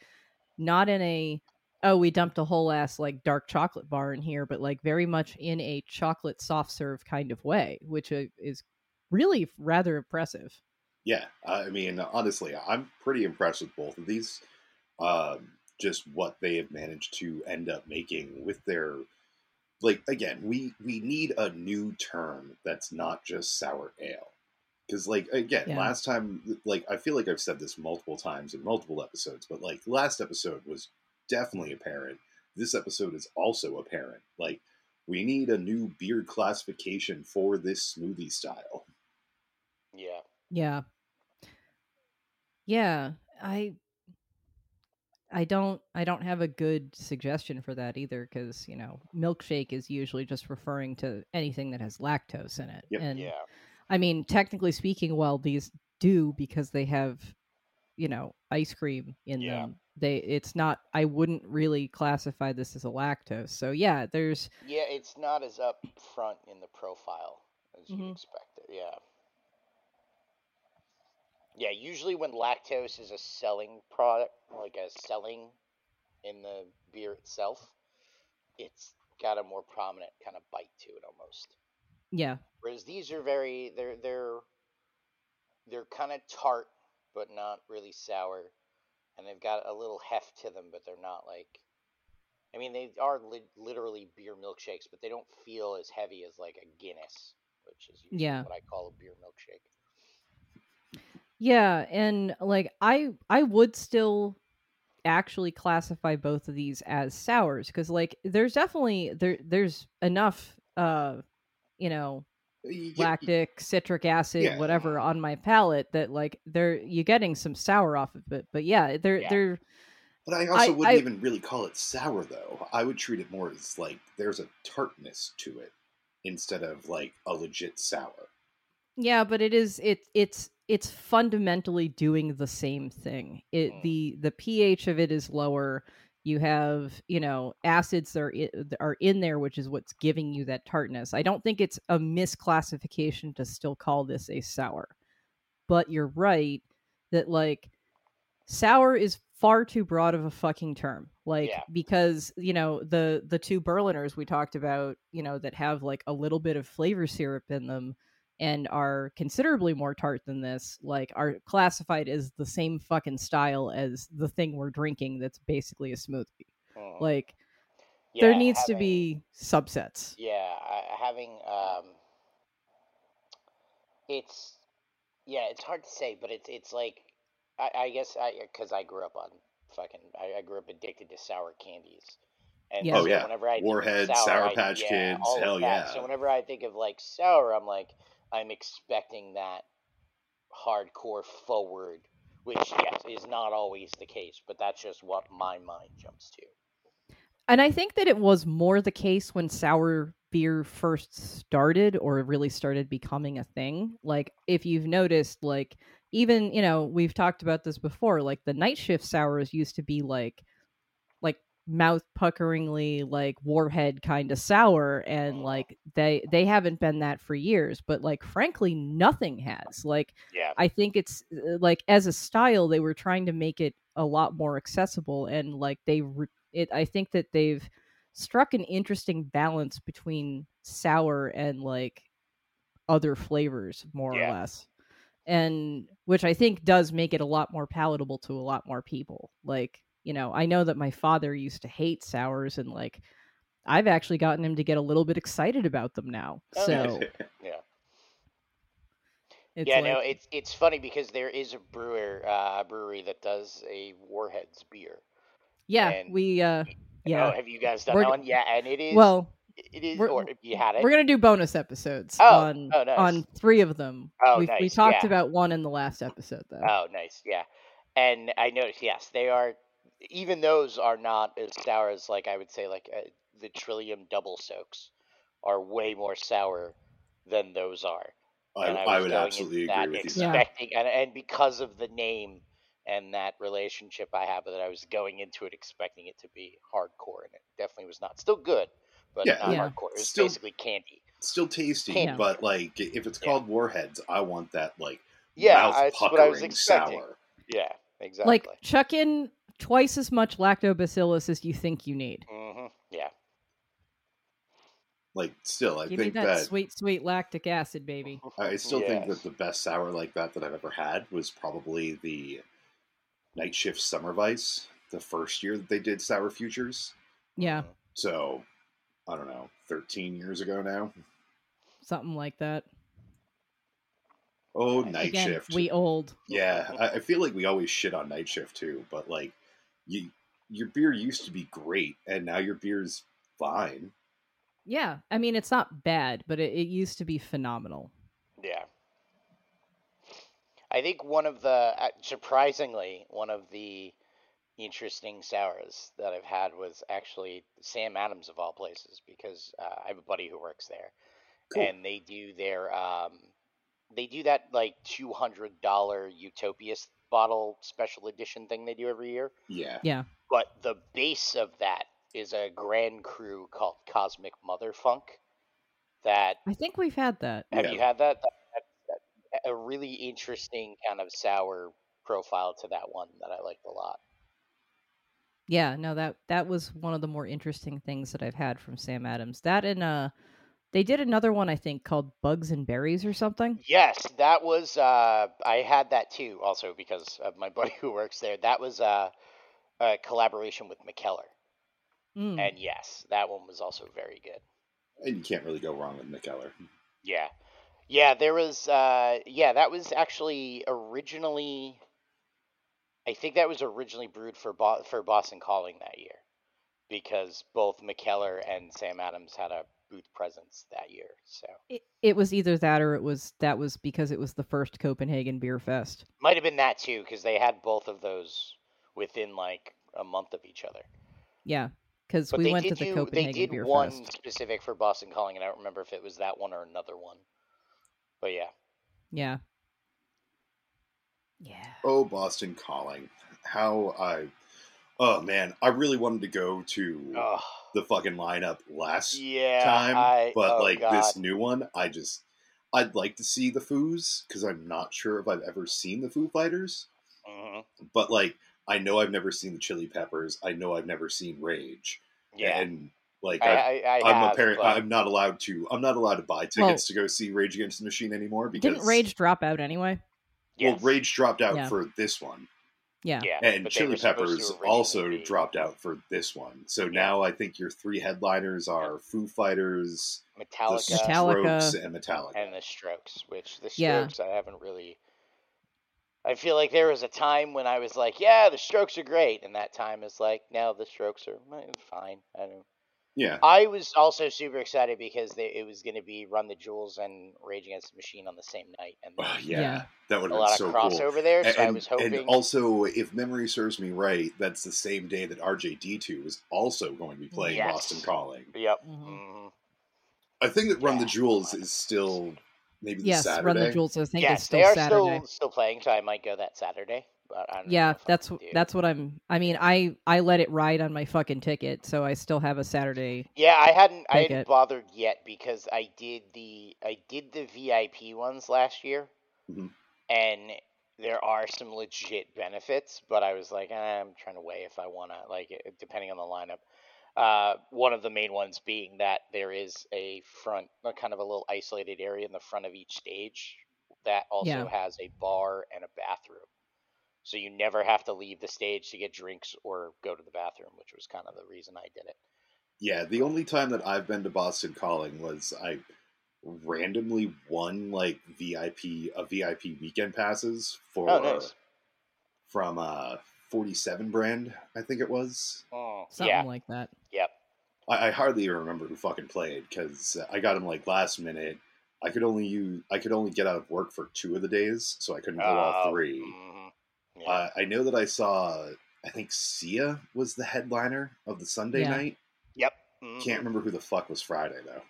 not in a oh we dumped a whole ass like dark chocolate bar in here, but like very much in a chocolate soft serve kind of way, which uh, is really rather impressive. Yeah, I mean, honestly, I'm pretty impressed with both of these. Um, just what they have managed to end up making with their, like, again, we we need a new term that's not just sour ale, because, like, again, Yeah. last time, like, I feel like I've said this multiple times in multiple episodes, but like, last episode was definitely apparent. This episode is also apparent. Like, we need a new beer classification for this smoothie style. Yeah. Yeah. Yeah, I I don't I don't have a good suggestion for that either cuz you know, milkshake is usually just referring to anything that has lactose in it. Yep. And Yeah. I mean, technically speaking, while these do because they have you know, ice cream in Yeah. them, they it's not I wouldn't really classify this as a lactose. So yeah, there's Yeah, it's not as up front in the profile as you'd Mhm. expect it. Yeah. Yeah, usually when lactose is a selling product, like a selling in the beer itself, it's got a more prominent kind of bite to it almost. yeah. Whereas these are very they're they're they're kind of tart but not really sour, and they've got a little heft to them, but they're not like. I mean, they are li- literally beer milkshakes, but they don't feel as heavy as like a Guinness, which is usually Yeah. what I call a beer milkshake. Yeah, and like I I would still actually classify both of these as sours because like there's definitely there there's enough uh you know Y- lactic citric acid Yeah. whatever on my palate that like they're you getting some sour off of it but yeah they're Yeah. they're But I also I- wouldn't I- even really call it sour, though. I would treat it more as like there's a tartness to it instead of like a legit sour. Yeah, but it is it it's it's fundamentally doing the same thing. It Mm. the the pH of it is lower. You have, you know, acids that are i- are in there, which is what's giving you that tartness. I don't think it's a misclassification to still call this a sour, but you're right that like sour is far too broad of a fucking term like Yeah. because you know the the two berliners we talked about you know that have like a little bit of flavor syrup in them and are considerably more tart than this like are classified as the same fucking style as the thing we're drinking that's basically a smoothie Mhm. like Yeah, there needs to be subsets Yeah, having um, it's yeah, it's hard to say, but it's it's like I, I guess I because I grew up on fucking I, I grew up addicted to sour candies. And Yeah. Oh, so yeah. whenever I think of Warheads, sour, Sour I- Patch yeah, Kids, all of hell that. yeah. So whenever I think of like sour, I'm like I'm expecting that hardcore forward, which yes is not always the case, but that's just what my mind jumps to. And I think that it was more the case when sour beer first started or really started becoming a thing. Like, if you've noticed, like, even, you know, we've talked about this before, like, the night shift sours used to be like, mouth puckeringly like warhead kind of sour and like they they haven't been that for years but like frankly nothing has like Yeah. I think it's uh, like as a style they were trying to make it a lot more accessible and like they re- it I think that they've struck an interesting balance between sour and like other flavors more Yeah. or less. And which I think does make it a lot more palatable to a lot more people. Like, you know, I know that my father used to hate sours and like I've actually gotten him to get a little bit excited about them now. Oh, so Yeah. it's yeah, like, no, it's it's funny because there is a brewer uh, brewery that does a Warheads beer. yeah, and- we uh yeah. Oh, have you guys done We're that one? Yeah, and it is. well, it is. we're- Or you had it. We're gonna do bonus episodes Oh, on oh, nice. on three of them. Oh, we we talked yeah. about one in the last episode though. Oh, nice. Yeah, and I noticed. Yes, they are. Even those are not as sour as like I would say like uh, the Trillium Double Soaks are way more sour than those are. I, and I, was would absolutely agree with you. Yeah. expecting, and, and because of the name and that relationship I have with it, I was going into it expecting it to be hardcore, and it definitely was not. Still good, but Yeah. not Yeah. hardcore. It's Still- basically candy. Still tasty, Yeah. but like if it's Yeah. called Warheads, I want that like Yeah, mouth that's what I was puckering sour. Yeah, exactly. Like chuck in twice as much lactobacillus as you think you need. hmm Yeah. Like still, I Give me think that, that, sweet, sweet lactic acid, baby. I still think that the best sour like that that I've ever had was probably the Night Shift Summer Vice, the first year that they did Sour Futures. Yeah, Mhm. So I don't know, thirteen years ago now. something like that. Oh, Night Again, Shift. we old. Yeah, I, I feel like we always shit on Night Shift too, but like you, your beer used to be great, and now your beer's fine. Yeah, I mean it's not bad, but it, it used to be phenomenal. Yeah. I think one of the uh, surprisingly one of the interesting sours that I've had was actually Sam Adams of all places because uh, I have a buddy who works there, Cool. and they do their um, they do that like two hundred dollar Utopias bottle special edition thing they do every year. Yeah, Yeah, But the base of that is a Grand Cru called Kosmic Mother Funk. That I think we've had that. have Yeah. you had that? That- that- that- A really interesting kind of sour profile to that one that I liked a lot. Yeah, no that that was one of the more interesting things that I've had from Sam Adams. That and uh, they did another one I think called Bugs and Berries or something. Yes, that was. Uh, I had that too, also because of my buddy who works there. That was uh, a collaboration with Mikkeller, Mm. and yes, that one was also very good. and you can't really go wrong with Mikkeller. Yeah, yeah. There was. Uh, yeah, that was actually originally. I think that was originally brewed for Bo- for Boston Calling that year, because both Mikkeller and Sam Adams had a booth presence that year. So It, it was either that or it was that was because it was the first Copenhagen Beer Fest. might have been that too, because they had both of those within like a month of each other. Yeah, because we went to did the do, Copenhagen they did Beer one Fest. specific for Boston Calling, and I don't remember if it was that one or another one. But yeah, Yeah. Yeah. Oh, Boston Calling! How I Oh man, I really wanted to go to Oh, the fucking lineup last yeah. time, I, but oh, like God. this new one, I just I'd like to see the Foos because I'm not sure if I've ever seen the Foo Fighters, Mhm. but like I know I've never seen the Chili Peppers. I know I've never seen Rage, Yeah. and like I, I, I, I I'm have, a parent. but- I'm not allowed to. I'm not allowed to buy tickets to go see Rage Against the Machine anymore because Didn't Rage drop out anyway? well, yes. Rage dropped out Yeah. for this one, Yeah. Yeah. and but Chili were supposed to Peppers also be- dropped out for this one. So Yeah. now I think your three headliners are Foo Fighters, the Metallica, Metallica. And Metallica. and the Strokes, which the Yeah. Strokes I haven't really. I feel like there was a time when I was like, "Yeah, the Strokes are great," and that time is like, now the Strokes are eh, fine." I don't. Yeah, I was also super excited because they, it was going to be Run the Jewels and Rage Against the Machine on the same night, and Oh, yeah, Yeah. that would a have lot been of so cool. crossover there. So I and, was hoping. and also, if memory serves me right, that's the same day that RJD2 was also going to be playing Yes. Boston Calling. yep. Mhm. mhm. I think that Run the Jewels is still maybe the Yes, Saturday. Run the Jewels. I think Yes, it's they still are Saturday. still still playing, so I might go that Saturday. But I don't Yeah, if that's will that's what I'm. I mean, I I let it ride on my fucking ticket, so I still have a Saturday. Yeah, I hadn't I hadn't bothered yet because I did the I did the VIP ones last year, Mhm. and there are some legit benefits, but I was like, eh, I'm trying to weigh if I want to like depending on the lineup. Uh, one of the main ones being that there is a front, a kind of a little isolated area in the front of each stage that also Yeah. has a bar and a bathroom. So you never have to leave the stage to get drinks or go to the bathroom, which was kind of the reason I did it. Yeah, the only time that I've been to Boston Calling was I randomly won like VIP a VIP weekend passes for Oh, nice. from uh 47 brand, I think it was. Mm, Something yeah. like that. Yep. I, I hardly even remember who fucking played because I got him like last minute. I could only use I could only get out of work for two of the days, so I couldn't go all Oh, three. mhm. Yeah. Uh, I know that I saw. I think Sia was the headliner of the Sunday Yeah. night. yep. mhm. Can't remember who the fuck was Friday though.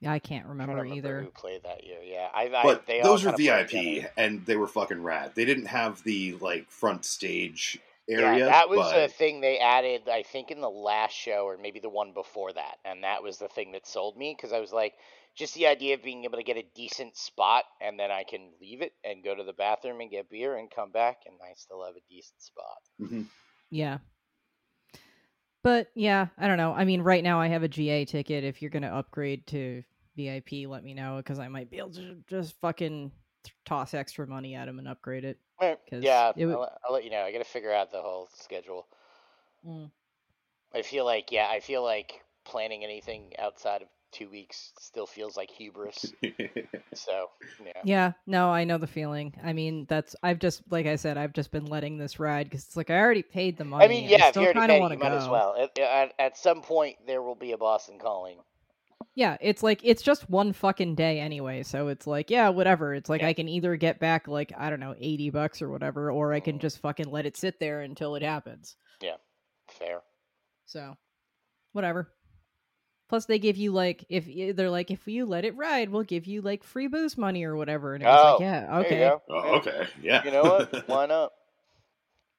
Yeah, I can't I remember, remember either. who played that year. Yeah, I. I But they those were VIP, and they were fucking rad. They didn't have the like front stage area. Yeah, that was but the thing they added. I think in the last show or maybe the one before that, and that was the thing that sold me because I was like, just the idea of being able to get a decent spot and then I can leave it and go to the bathroom and get beer and come back and I still have a decent spot. Mhm. Yeah. But yeah, I don't know. I mean, right now I have a GA ticket. If you're gonna upgrade to VIP, let me know because I might be able to just fucking toss extra money at him and upgrade it. Eh, 'Cause Yeah, it would- I'll, I'll let you know. I got to figure out the whole schedule. Mm. I feel like yeah, I feel like planning anything outside of two weeks still feels like hubris. So yeah, Yeah, no, I know the feeling. I mean, that's I've just like I said, I've just been letting this ride because it's like I already paid the money. I mean yeah, if still you kind of want to might go. as well. At, at, at some point, there will be a Boston calling. Yeah, it's like it's just one fucking day anyway, so it's like yeah, whatever. It's like Yeah. I can either get back like I don't know eighty bucks or whatever, or I can Mhm. just fucking let it sit there until it happens. Yeah, fair. So, whatever. Plus, they give you like if they're like if you let it ride, we'll give you like free booze money or whatever. And it was Oh, like yeah, okay, oh, okay, yeah. You know what? Why not?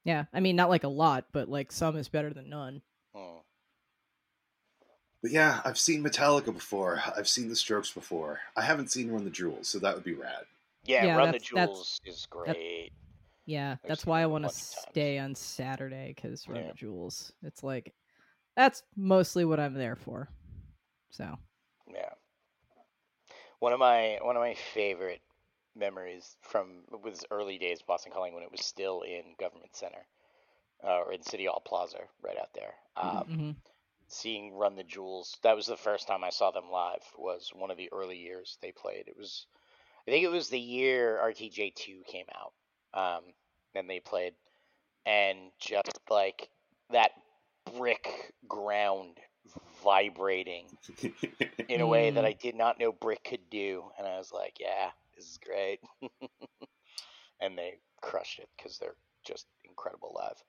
yeah. I mean, not like a lot, but like some is better than none. Hmm. But yeah, I've seen Metallica before. I've seen the Strokes before. I haven't seen Run the Jewels, so that would be rad. Yeah, Yeah, Run the that's- that's- Jewels is great. Yeah, I've that's why I want to bunch times. stay on Saturday because Run Yeah. the Jewels. It's like that's mostly what I'm there for. So Yeah. One of my one of my favorite memories from was early days Boston Calling when it was still in Government Center, uh, or in City Hall Plaza, right out there. Um, mhm. seeing Run the Jewels. That was the first time I saw them live. Was one of the early years they played. It was, I think it was the year RTJ two came out. Um, and they played, and just like that brick ground vibrating in a way that. I did not know brick could do, and I was like, yeah, this is great. and they crushed it because they're just incredible live.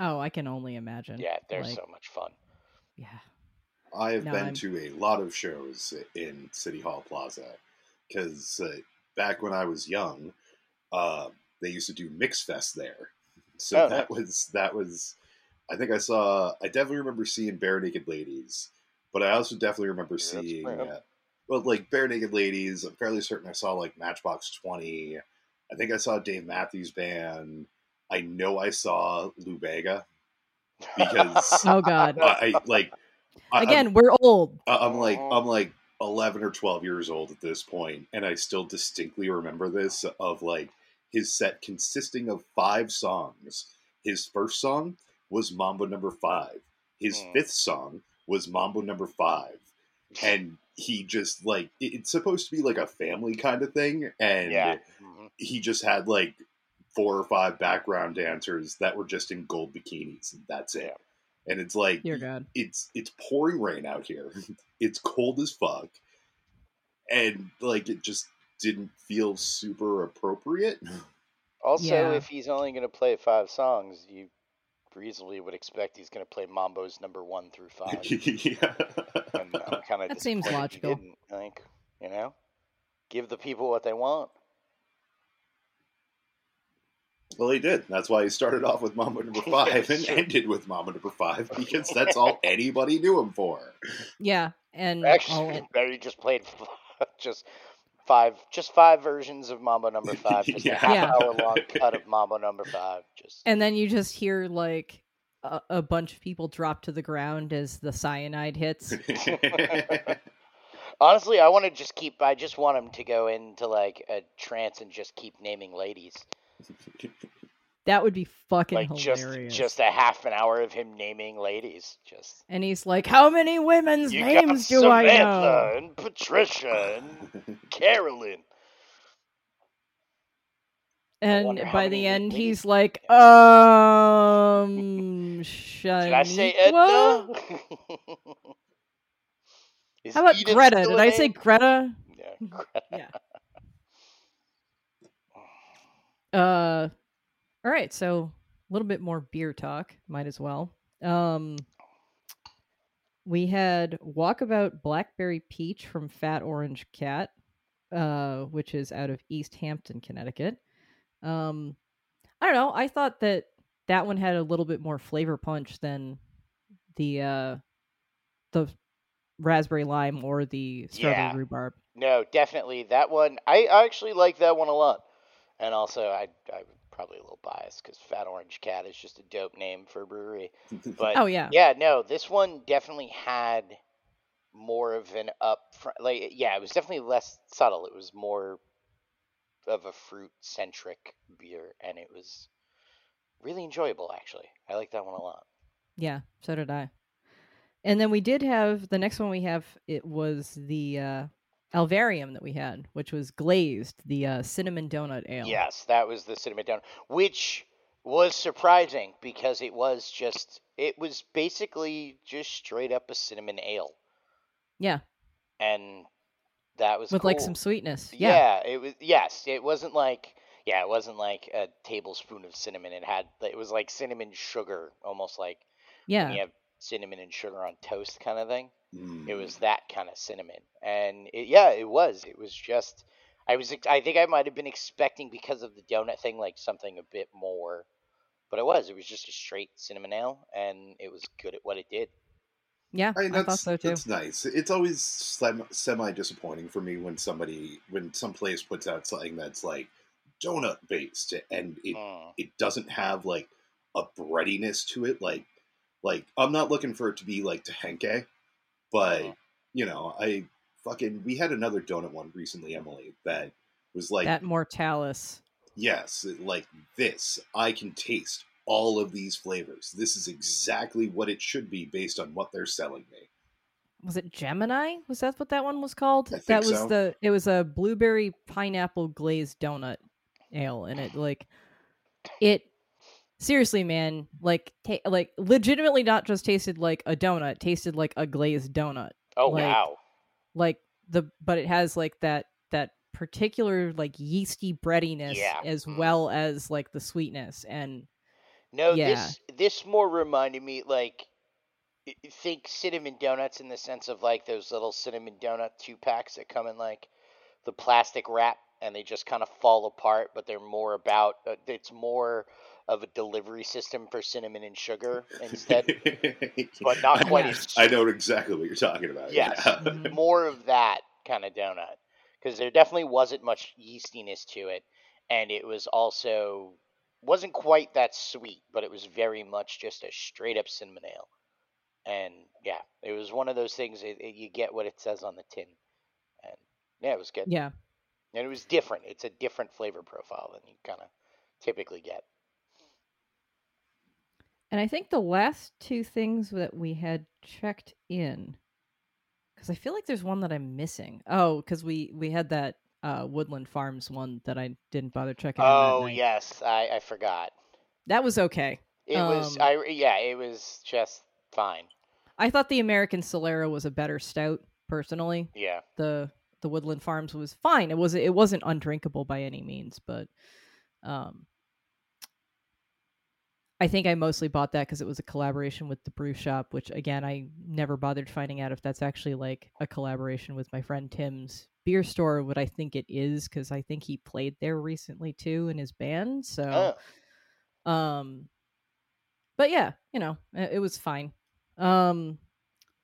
oh, I can only imagine. Yeah, they're like, so much fun. yeah. I have No, been I'm- to a lot of shows in City Hall Plaza because uh, back when I was young, uh, they used to do Mix Fest there. So Oh, that nice. was that was. I think I saw. I definitely remember seeing Barenaked Ladies, but I also definitely remember Yeah, seeing. Uh, well, like Barenaked Ladies. I'm fairly certain I saw like Matchbox Twenty. I think I saw Dave Matthews Band. I know I saw Lou Bega because Oh God. I, I like. I, I'm- Again, we're old. I- I'm like Mhm. I'm like 11 or 12 years old at this point, and I still distinctly remember this of like his set consisting of five songs. His first song was Mambo Number Five. His Mm. fifth song was Mambo Number Five, and he just like it- it's supposed to be like a family kind of thing, and yeah. Mhm. he just had like four or five background dancers that were just in gold bikinis, and that's it. And it's like Dear God. it's it's pouring rain out here. It's cold as fuck, and like it just didn't feel super appropriate. Also, Yeah. if he's only going to play five songs, you reasonably would expect he's going to play Mambo's number one through five. yeah. and I'm kind of That seems logical. Didn't, like, you know, give the people what they want. Well, he did. That's why he started off with Mambo Number Five and sure. ended with Mambo Number Five because that's all anybody knew him for. Yeah, and Actually, all- Barry just played just five, just five versions of Mambo Number Five, just Yeah. a half Yeah. hour long cut of Mambo Number Five. Just and then you just hear like a, a bunch of people drop to the ground as the cyanide hits. honestly, I want to just keep. I just want him to go into like a trance and just keep naming ladies. That would be fucking like just hilarious. just a half an hour of him naming ladies. Just and he's like, "How many women's you names got do I Samantha know?" and Patricia and Carolyn. And by the end, ladies- he's like, "Um, Did I say Shaniqua? Edna? Is How about Edith Greta? Did I say? Greta? Yeah, Greta. Yeah. Uh, all right. So a little bit more beer talk. Might as well. Um, we had Walkabout Blackberry Peach from Fat Orange Cat, uh, which is out of East Hampton, Connecticut. Um, I don't know. I thought that that one had a little bit more flavor punch than the uh, the raspberry lime or the strawberry Yeah. rhubarb. No, definitely that one. I I actually like that one a lot. And also, I I probably a little biased because Fat Orange Cat is just a dope name for a brewery. But Oh yeah. yeah, no, this one definitely had more of an upfront. Like, yeah, it was definitely less subtle. It was more of a fruit centric beer, and it was really enjoyable. Actually, I like that one a lot. Yeah, so did I. And then we did have the next one we have it was the uh Alvarium that we had, which was glazed, the uh, cinnamon donut ale. Yes, that was the cinnamon donut, which was surprising because it was just it was basically just straight up a cinnamon ale, Yeah, and that was with like some sweetness. Yeah. Yeah, it was. Yes, it wasn't like. Yeah, it wasn't like a tablespoon of cinnamon. It had. It was like cinnamon sugar, almost like Yeah. you have cinnamon and sugar on toast kind of thing. Mm. It was that kind of cinnamon, and it, yeah, it was. It was just. I was. I think I might have been expecting because of the donut thing, like something a bit more, but it was. It was just a straight cinnamon ale, and it was good at what it did. Yeah, I, mean, I, thought that's, so too. that's nice. It's always semi disappointing for me when somebody, when some place puts out something that's like donut based and it Mm. it doesn't have like a breadiness to it. Like, like I'm not looking for it to be like Tehenke, but Mhm. you know, I fucking we had another donut one recently, Emily, that was like that Mortalis. yes, like this. I can taste all of these flavors. This is exactly what it should be based on what they're selling me. Was it Gemini? Was that what that one was called? I think that was so. the it was a blueberry pineapple glazed donut ale and it like it seriously man like ta- like legitimately not just tasted like a donut tasted like a glazed donut Oh Like, wow! like the but it has like that that particular like yeasty breadiness Yeah. as Mm. well as like the sweetness and No, yeah. this this more reminded me like think cinnamon donuts in the sense of like those little cinnamon donut two packs that come in like the plastic wrap and they just kind of fall apart. But they're more about uh, it's more of a delivery system for cinnamon and sugar instead, but not quite Yeah. as I know exactly what you're talking about. Yes. yeah. Mhm. more of that kind of donut because there definitely wasn't much yeastiness to it, and it was also wasn't quite that sweet, but it was very much just a straight up cinnamon ale. And yeah, it was one of those things. It, it, you get what it says on the tin, and yeah, it was good. Yeah. And it was different. It's a different flavor profile than you kind of typically get. And I think the last two things that we had checked in, because I feel like there's one that I'm missing. Oh, because we we had that uh, Woodland Farms one that I didn't bother checking. Oh yes, I, I forgot. that was okay. It was Um, I yeah, it was just fine. I thought the American Solera was a better stout, personally. Yeah. The the Woodland Farms was fine. It was it wasn't undrinkable by any means, but um, I think I mostly bought that because it was a collaboration with the Brew Shop, which again I never bothered finding out if that's actually like a collaboration with my friend Tim's beer store. What I think it is because I think he played there recently too in his band. So, Oh. um, but yeah, you know, it, it was fine. Um,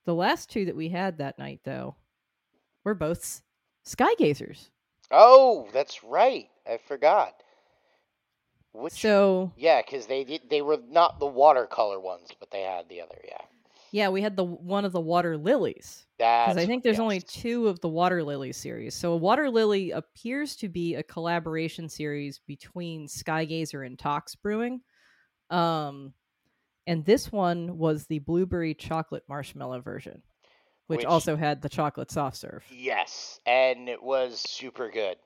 the last two that we had that night though, were both s- sky gazers. Oh, that's right. I forgot. Which So yeah, because they they were not the watercolor ones, but they had the other. Yeah, yeah, we had the one of the water lilies. because I think there's only two of the Water Lily series. So a Water Lily appears to be a collaboration series between Skygazer and Tox Brewing. Um, and this one was the blueberry chocolate marshmallow version, which, Which- also had the chocolate soft serve. Yes, and it was super good.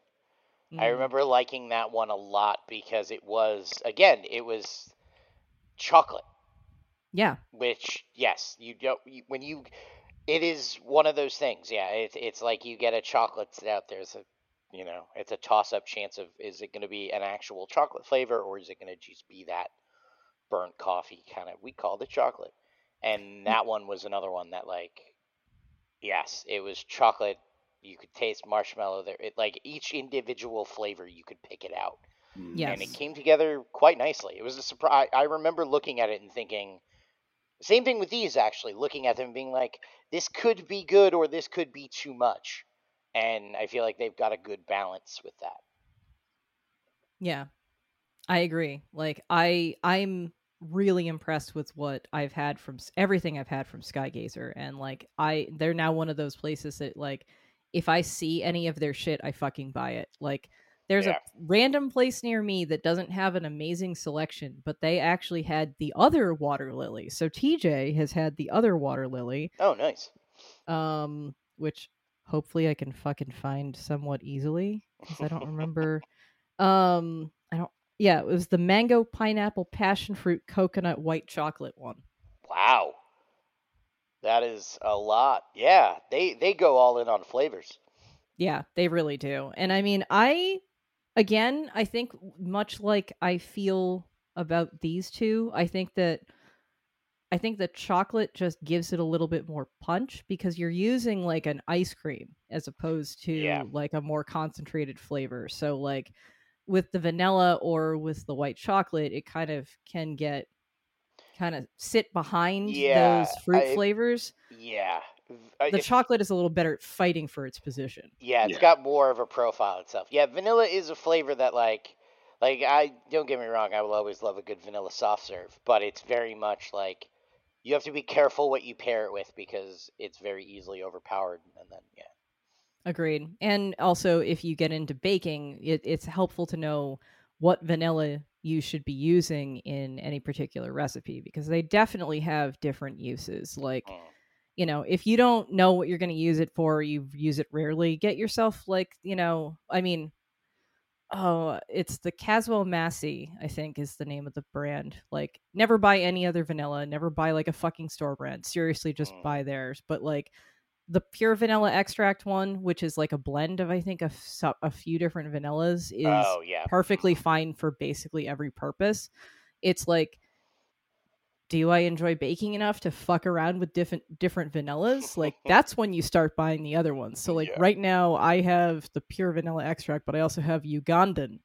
I Mm. remember liking that one a lot because it was again, it was chocolate. Yeah, which yes you don't you, when you it is one of those things yeah it's it's like you get a chocolate out there's a you know it's a toss up chance of is it going to be an actual chocolate flavor or is it going to just be that burnt coffee kind of we called it chocolate and that one was another one that like yes it was chocolate you could taste marshmallow there it like each individual flavor you could pick it out Mm. Yeah. and it came together quite nicely. It was a surprise. I remember looking at it and thinking, same thing with these actually, looking at them being like, this could be good or this could be too much. And I feel like they've got a good balance with that. yeah, I agree. Like I, I'm really impressed with what I've had from everything I've had from Skygazer, and like I, they're now one of those places that like, if I see any of their shit, I fucking buy it. Like there's Yeah. a random place near me that doesn't have an amazing selection, but they actually had the other water lily. So TJ has had the other water lily, Oh, nice. um, which hopefully I can fucking find somewhat easily because I don't remember. um, I don't. Yeah, it was the mango, pineapple, passion fruit, coconut, white chocolate one. Wow. That is a lot. Yeah, they they go all in on flavors. Yeah, they really do. And I mean, I again, I think much like I feel about these two, I think that I think the chocolate just gives it a little bit more punch because you're using like an ice cream as opposed to Yeah. like a more concentrated flavor. So like with the vanilla or with the white chocolate, it kind of can get kind of sit behind Yeah, those fruit I- flavers. Yeah. Uh, The if- chocolate is a little better at fighting for its position. Yeah, it's Yeah. got more of a profile itself. Yeah, vanilla is a flavor that like like I don't get me wrong, I will always love a good vanilla soft serve, but it's very much like you have to be careful what you pair it with because it's very easily overpowered and then yeah. Agreed. And also, if you get into baking, it, it's helpful to know what vanilla you should be using in any particular recipe because they definitely have different uses. Like, Mm. you know, if you don't know what you're going to use it for, you use it rarely, get yourself, like, you know, I mean, oh, it's the Caswell Massey, I think is the name of the brand. Like, never buy any other vanilla, never buy like a fucking store brand. Seriously, just Mm. buy theirs. But like, the pure vanilla extract one, which is like a blend of I think a, f- a few different vanillas, is oh yeah. perfectly mm-hmm. fine for basically every purpose. It's like do I enjoy baking enough to fuck around with different different vanillas? Like that's when you start buying the other ones. So like Yeah. right now I have the pure vanilla extract, but I also have Ugandan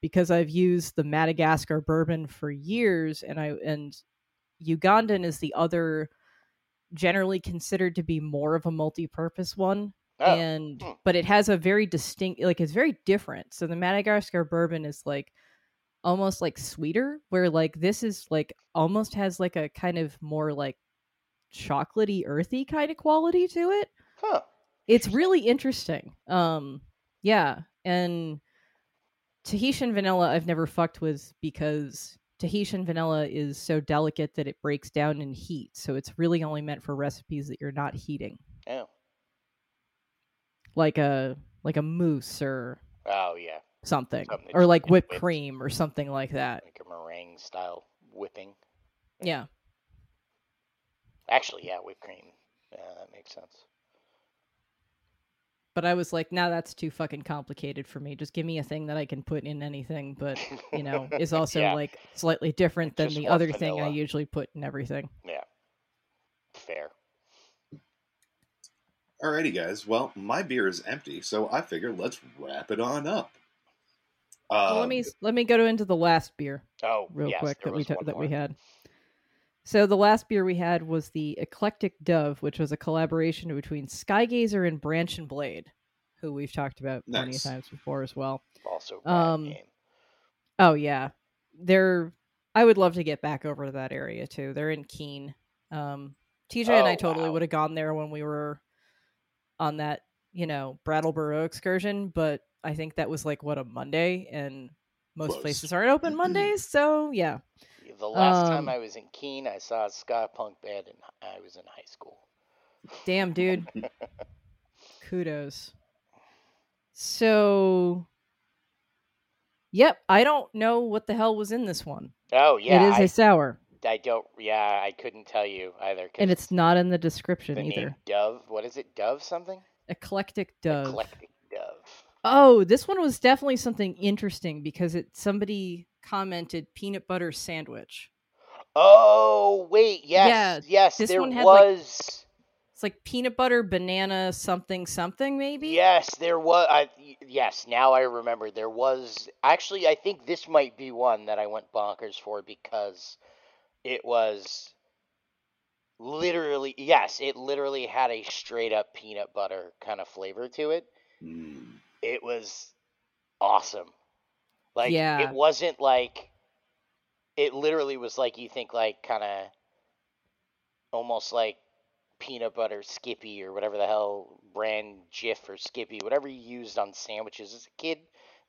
because I've used the Madagascar bourbon for years and I and Ugandan is the other generally considered to be more of a multi-purpose one Oh, and hmm. but it has a very distinct like it's very different so the madagascar bourbon is like almost like sweeter where like this is like almost has like a kind of more like chocolatey earthy kind of quality to it huh. it's really interesting um yeah and tahitian vanilla i've never fucked with because tahitian vanilla is so delicate that it breaks down in heat so it's really only meant for recipes that you're not heating Oh. like a like a mousse or Oh yeah. something, Something or like whipped whip. cream or something like that. Like a meringue style whipping. Yeah. Actually, yeah, whipped cream. Yeah, that makes sense. But I was like, nah, that's too fucking complicated for me. Just give me a thing that I can put in anything, but you know, is also Yeah. like slightly different than the want other thing I usually put in everything. Yeah. Fair. Alrighty, guys. Well, my beer is empty, so I figure let's wrap it on up. Well, let Um, me let me go into the last beer Oh, real yes, quick that we was ta- one that we had. So the last beer we had was the Eclectic Dove, which was a collaboration between Skygazer and Branch and Blade, who we've talked about Nice. of times before as well. Also, Um, game. Oh yeah, they're. I would love to get back over to that area too. They're in Keene. Um, TJ and I Oh, totally wow. would have gone there when we were on that, you know, Brattleboro excursion. But I think that was like what a Monday, and most Close. places aren't open Mondays. So yeah, The last um, time I was in Keene, I saw a ska punk band, and I was in high school. damn dude, kudos. So, yep, I don't know what the hell was in this one. Oh yeah, it is I, a sour, I don't. Yeah, I couldn't tell you either. and it's not in the description the either. Dove. What is it? Dove something? Eclectic Dove. Eclectic Dove. Oh, this one was definitely something interesting because it somebody commented peanut butter sandwich. Oh wait, yes, Yeah, yes. this there one had, like- was. It's like peanut butter banana something something maybe. Yes, there was. I, y- yes, now I remember. There was actually. I think this might be one that I went bonkers for because it was literally. Yes, it literally had a straight up peanut butter kind of flavor to it. mm, It was awesome. Like Yeah. it wasn't like. It literally was like you think like kind of almost like peanut butter Skippy or whatever the hell brand Jif or Skippy, whatever you used on sandwiches as a kid.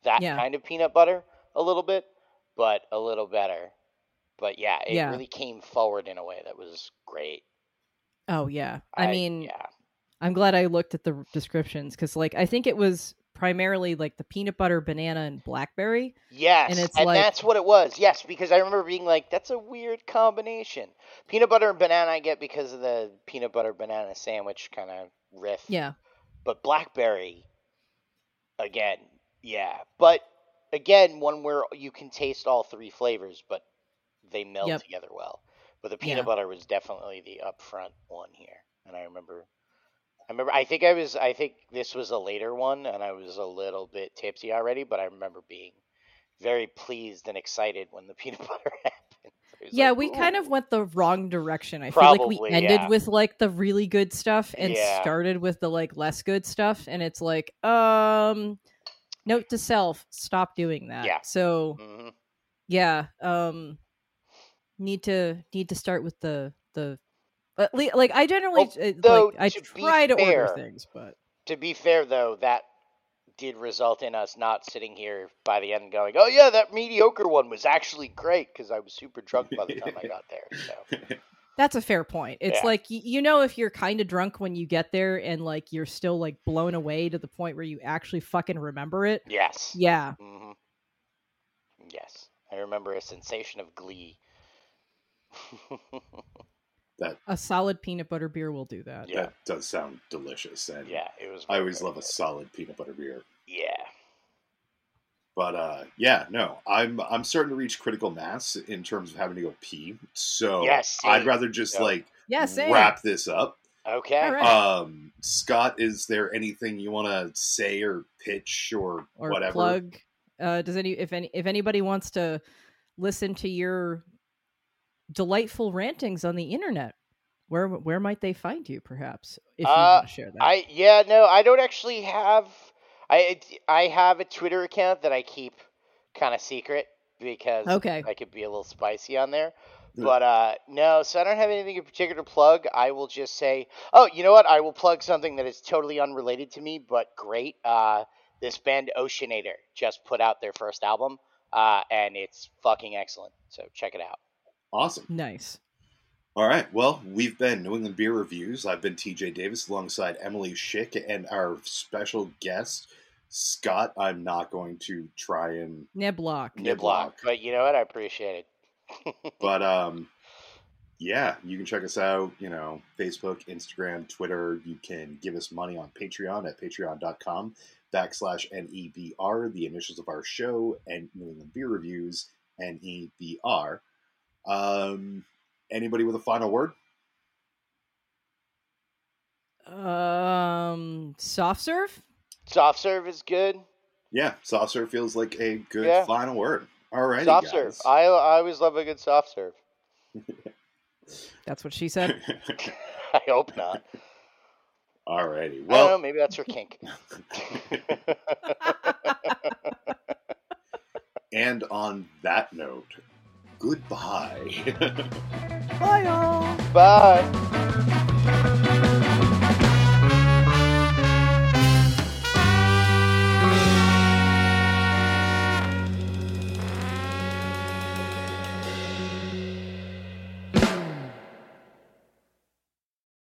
That Yeah. kind of peanut butter, a little bit, but a little better. But yeah, it Yeah. really came forward in a way that was great. Oh yeah. I, mean, yeah, I'm glad I looked at the descriptions because like I think it was primarily like the peanut butter banana and blackberry. yes, and and, it's like- that's what it was. Yes, because I remember being like, "That's a weird combination." Peanut butter and banana, I get because of the peanut butter banana sandwich kind of riff. Yeah. but blackberry again yeah but again one where you can taste all three flavors but they meld Yep. together well but the peanut Yeah. butter was definitely the upfront one here and i remember i remember i think i was i think this was a later one and i was a little bit tipsy already but i remember being very pleased and excited when the peanut butter happened Yeah, like, we kind of went the wrong direction. I feel like we ended yeah. with like the really good stuff and Yeah. started with the like less good stuff and it's like um note to self, stop doing that. Yeah. So, Mhm. yeah, um need to need to start with the the le- like I generally Although, like I try to order things, but to be fair though that did result in us not sitting here by the end going oh yeah that mediocre one was actually great because i was super drunk by the time i got there so That's a fair point. It's Yeah. like you know if you're kind of drunk when you get there and like you're still like blown away to the point where you actually fucking remember it. yes Yeah. hmm yes i remember a sensation of glee A solid peanut butter beer will do that. Yeah. That does sound delicious, and yeah it was I always very love a solid peanut butter beer. yeah But uh, yeah, no, I'm I'm starting to reach critical mass in terms of having to go pee. So Yes, I'd rather just Yep. like Yeah, same. wrap this up. Okay. All right. Um, Scott, is there anything you want to say or pitch or, or whatever? plug. Uh, does any if any if anybody wants to listen to your delightful rantings on the internet, where where might they find you? Perhaps if you Uh, want to share that. I yeah no I don't actually have I I have a Twitter account that I keep kind of secret because Okay. I could be a little spicy on there. But uh no, so I don't have anything in particular to plug. I will just say, oh, you know what? I will plug something that is totally unrelated to me, but great. Uh, this band Oceanator just put out their first album, uh, and it's fucking excellent. So check it out. Awesome. nice. All right. Well, we've been New England Beer Reviews. I've been TJ Davis alongside Emily Schick and our special guest, Scott. I'm not going to try and, Niblock. Niblock. But you know what? I appreciate it. but um, yeah, you can check us out, you know, Facebook, Instagram, Twitter. You can give us money on Patreon at patreon.com backslash NEBR, the initials of our show, and New England Beer Reviews, NEBR. Um, anybody with a final word? Um, soft serve. Soft serve is good. Yeah, soft serve feels like a good Yeah. final word. All right, soft guys. serve. I I always love a good soft serve. That's what she said. I hope not. All righty. I don't know. Well, Maybe that's her kink. and on that note, goodbye. Bye, all. Bye.